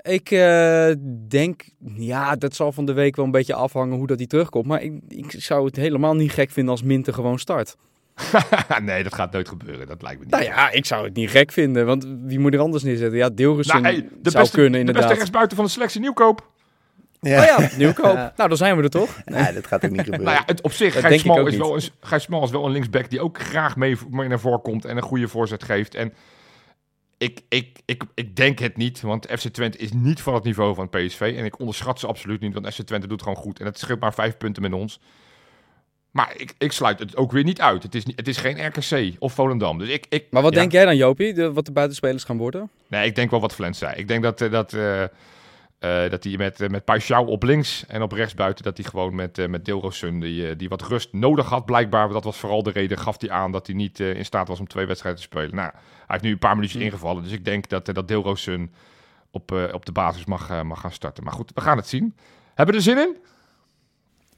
Ik eh, denk, ja, dat zal van de week wel een beetje afhangen hoe dat hij terugkomt. Maar ik, ik zou het helemaal niet gek vinden als Minte gewoon start. nee, dat gaat nooit gebeuren. Dat lijkt me niet. Nou ja, ik zou het niet gek vinden. Want wie moet er anders neerzetten? Ja, Deelrussen Nou, hey, de zou beste, kunnen de inderdaad. beste rechtsbuiten van de selectie nieuwkoop. Ja, Oh ja, nieuwkoop. Ja. Nou, dan zijn we er toch? Nee, dat gaat ook niet gebeuren. Nou ja, het, op zich, Dat Gijs Smal, is wel een, Gijs Smal is wel een linksback die ook graag mee, mee naar voren komt en een goede voorzet geeft. En ik, ik, ik, ik denk het niet, want FC Twente is niet van het niveau van PSV. En ik onderschat ze absoluut niet, want FC Twente doet gewoon goed. En het scheelt maar vijf punten met ons. Maar ik, ik sluit het ook weer niet uit. Het is, het is geen RKC of Volendam. Dus ik, ik, Maar wat ja. denk jij dan, Jopie? De, wat de buitenspelers gaan worden? Nee, ik denk wel wat Flens zei. Ik denk dat, eh, dat, eh, eh, dat hij met, met Paixão op links en op rechts buiten... dat hij gewoon met, eh met die, die wat rust nodig had blijkbaar. Dat was vooral de reden, gaf hij aan dat hij niet eh, in staat was om twee wedstrijden te spelen. Nou, hij heeft nu een paar minuutjes ingevallen. Dus ik denk dat, dat op, eh, op de basis mag, eh, mag gaan starten. Maar goed, we gaan het zien. Hebben we er zin in?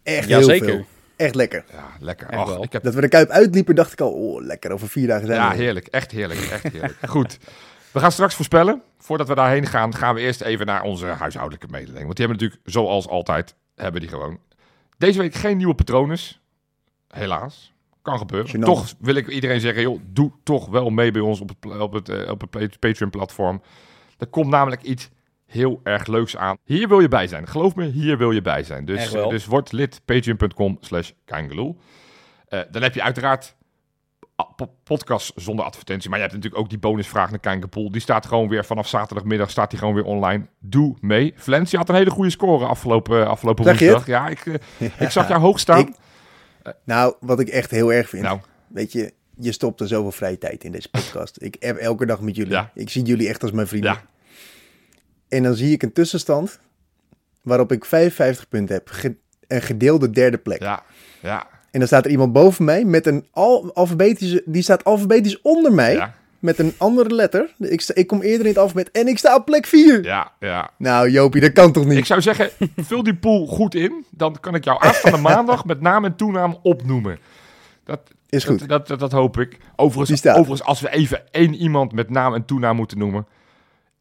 Echt Ja, heel zeker. veel. Echt lekker. Ja, lekker. Echt ik heb Dat we de Kuip uitliepen, dacht ik al, oh, lekker, over vier dagen zijn Ja, er. heerlijk. Echt heerlijk. Echt heerlijk. Goed. We gaan straks voorspellen. Voordat we daarheen gaan, gaan we eerst even naar onze huishoudelijke mededeling. Want die hebben natuurlijk, zoals altijd, hebben die gewoon. Deze week geen nieuwe patronen. Helaas. Kan gebeuren. Toch wil ik iedereen zeggen, joh, doe toch wel mee bij ons op het, op het, eh, op het Patreon-platform. Er komt namelijk iets heel erg leuks aan. Hier wil je bij zijn. Geloof me, hier wil je bij zijn. Dus, dus word lid patreon.com slash Kangeloel. Eh, dan heb je uiteraard podcast zonder advertentie. Maar je hebt natuurlijk ook die bonusvraag naar Kankerpool. Die staat gewoon weer vanaf zaterdagmiddag staat die gewoon weer online. Doe mee. Flens, je had een hele goede score afgelopen, afgelopen je het? woensdag. Ja, ik, eh, ik zag jou hoog staan. Ik- Nou, wat ik echt heel erg vind. nou, Weet je, je stopt er zoveel vrije tijd in deze podcast. ik heb elke dag met jullie. Ja. Ik zie jullie echt als mijn vrienden. ja. En dan zie ik een tussenstand waarop ik 55 punten heb. Ge- een gedeelde derde plek. Ja, ja, En dan staat er iemand boven mij met een al alfabetische... Die staat alfabetisch onder mij ja, met een andere letter. Ik, sta- ik kom eerder in het alfabet en ik sta op plek 4. ja, ja. Nou Jopie, dat kan toch niet? Ik zou zeggen, vul die pool goed in. Dan kan ik jou aanstaande maandag met naam en toenaam opnoemen. Dat, Is goed. Dat, dat, dat, dat hoop ik. Overigens, overigens, als we even één iemand met naam en toenaam moeten noemen.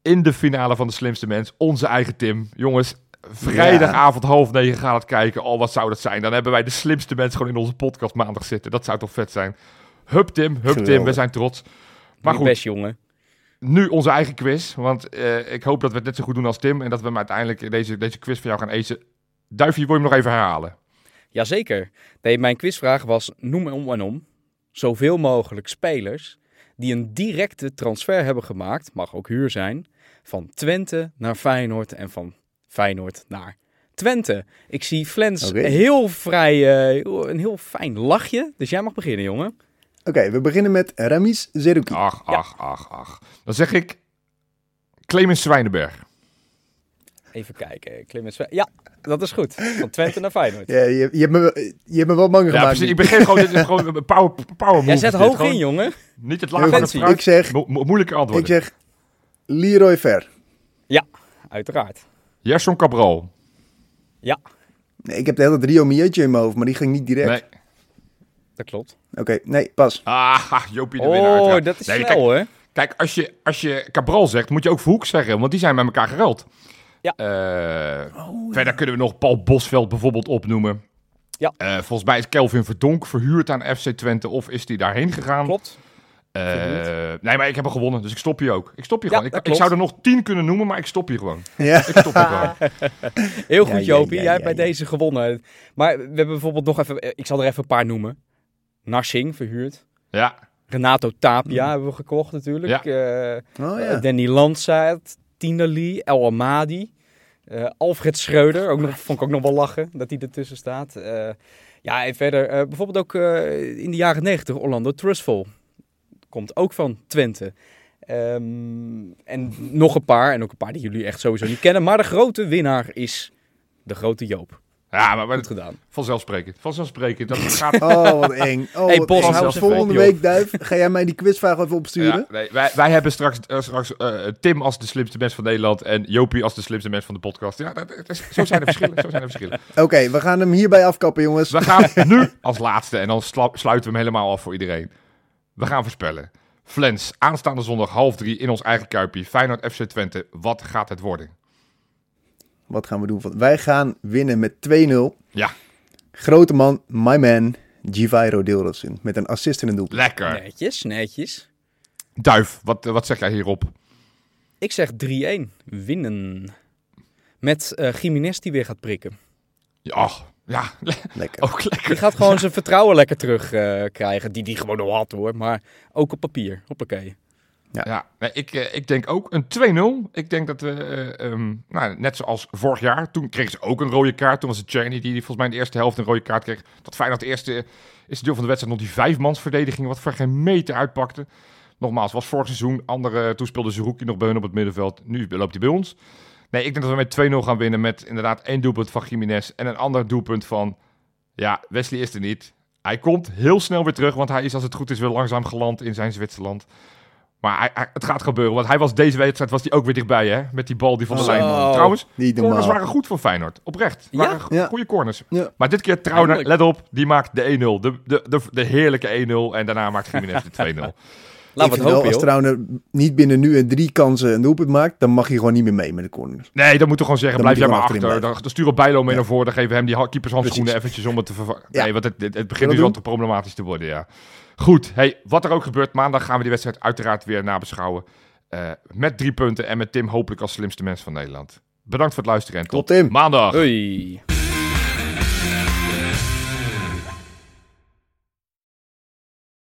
In de finale van de slimste mens, onze eigen Tim. Jongens, vrijdagavond half negen gaan het kijken. Oh, wat zou dat zijn? Dan hebben wij de slimste mensen gewoon in onze podcast maandag zitten. Dat zou toch vet zijn. Hup Tim, hup Tim, we zijn trots. Maar goed, best, jongen. nu onze eigen quiz. Want eh, ik hoop dat we het net zo goed doen als Tim. En dat we hem uiteindelijk deze, deze quiz van jou gaan acen. Duifje, wil je hem nog even herhalen? Jazeker. Nee, mijn quizvraag was, noem om en om, zoveel mogelijk spelers die een directe transfer hebben gemaakt, mag ook huur zijn, van Twente naar Feyenoord en van Feyenoord naar Twente. Ik zie Flens heel vrij, eh, een heel fijn lachje, dus jij mag beginnen, jongen. Oké, we beginnen met Ramis Zerouki. Ach, ach, ach, ach. Dan zeg ik Clemens Zwijnenberg. Even kijken. Clemens Ja, dat is goed. Van Twente naar Feyenoord. Ja, je, je, hebt me, je hebt me wel bang Ja, gemaakt. precies. Ik begin gewoon, dit is gewoon een power, power move. Jij zet hoog Gewoon in, jongen. Niet het lage van. Ik zeg, Mo- antwoorden. ik zeg Leroy Ver. Uiteraard. Gerson Cabral. Nee, ik heb de hele Rio Mieutje in mijn hoofd, maar die ging niet direct. Nee. Dat klopt. Oké, nee, pas. Ah, Jopie de winnaar. Oh, dat is Nee, snel, kijk, hè? Kijk, als je, als je Cabral zegt, moet je ook Verhoek zeggen, want die zijn met elkaar geruild. Ja. Eh, verder kunnen we nog Paul Bosveld bijvoorbeeld opnoemen. Ja. Eh, volgens mij is Kelvin Verdonk verhuurd aan FC Twente of is hij daarheen gegaan? Klopt. Eh, Verhuurd. nee, maar ik heb hem gewonnen, dus ik stop hier ook. Ik stop hier Ja, gewoon. Ik, zou er nog tien kunnen noemen, maar ik stop hier gewoon. Ja. Ik stop hier gewoon. Heel Ja, goed, ja, Jopie. ja, Jij hebt ja, bij ja. deze gewonnen. Maar we hebben bijvoorbeeld nog even... Ik zal er even een paar noemen. Narsing, verhuurd. Ja, Renato Tapia hebben we gekocht natuurlijk. Eh, Oh ja. Danny Landsaat, Tinali, El Amadi. eh, Alfred Schreuder, ook nog, vond ik ook nog wel lachen dat hij ertussen staat. Eh, ja, en verder eh, bijvoorbeeld ook in de jaren 90 Orlando Trustful. Komt ook van Twente. Ehm, en nog een paar, en ook een paar die jullie echt sowieso niet kennen. Maar de grote winnaar is de grote Joop. Ja maar, maar Goed gedaan. vanzelfsprekend. Vanzelfsprekend. Dat gaat... Oh, wat eng. Oh, Hey, Bos, Volgende week, Duif, ga jij mij die quizvraag even opsturen? Ja, nee, wij, wij hebben straks, eh, straks eh, Tim als de slimste mens van Nederland en Jopie als de slimste mens van de podcast. Ja, dat, dat is- zo zijn er verschillen. Zo zijn er verschillen. Oké, we gaan hem hierbij afkappen, jongens. We gaan nu als laatste en dan sluiten we hem helemaal af voor iedereen. We gaan voorspellen. Flens, aanstaande zondag half drie in ons eigen Kuipje. Feyenoord FC Twente. Wat gaat het worden? Wat gaan we doen? Wij gaan winnen met 2-0. Ja, Grote man, my man, Givairo Deelrotsen. Met een assist en een doelpunt. lekker. Netjes, netjes. Duif, wat, wat zeg jij hierop? Ik zeg 3-1. Winnen. Met eh Jiménez die weer gaat prikken. Ja, ja Lekker. ook lekker. Die gaat gewoon zijn vertrouwen lekker terugkrijgen. krijgen. die die gewoon al had hoor. Maar ook op papier. Hoppakee. Ja, nee, ik, eh, ik denk ook een 2-0. Ik denk dat we, eh, ehm, nou, net zoals vorig jaar, toen kregen ze ook een rode kaart. Toen was het Czerny die volgens mij in de eerste helft een rode kaart kreeg. Dat Feyenoord de eerste is deel van de wedstrijd nog die vijfmansverdediging, wat voor geen meter uitpakte. Nogmaals, was vorig seizoen, andere, toen speelde nog bij hun op het middenveld. Nu loopt hij bij ons. Nee, ik denk dat we met 2-0 gaan winnen met inderdaad één doelpunt van Jiménez en een ander doelpunt van, ja, Wesley is er niet. Hij komt heel snel weer terug, want hij is als het goed is weer langzaam geland in zijn Zwitserland. Maar hij, hij- het gaat gebeuren, want hij was deze wedstrijd was hij ook weer dichtbij, hè? Met die bal die van de Zo. lijn. kwam. Trouwens, Niet corners normaal. waren goed voor Feyenoord. Oprecht. Ja? Waren Ja. goede corners. Ja. Maar dit keer Trouwner, let op, die maakt de 1-0. De, de, de, de heerlijke 1-0. En daarna maakt Jiménez de 2-0. Laten ik we het wel, hopen als. Trouwner niet binnen nu en drie kansen een doelpunt maakt, dan mag hij gewoon niet meer mee met de corners. Nee, dan moeten we gewoon zeggen, Dan blijf jij moet maar achter. Dan, achterin dan sturen we Bijlo mee Ja. naar voren. Dan geven we hem die ha- keepershandschoenen eventjes om het te vervangen. Ja. Nee, want het, het, het begint nu we wel te problematisch te worden, ja. Goed, hey, wat er ook gebeurt, maandag gaan we die wedstrijd uiteraard weer nabeschouwen. Eh met drie punten en met Tim hopelijk als slimste mens van Nederland. Bedankt voor het luisteren en tot Tot Tim. maandag. Hoi.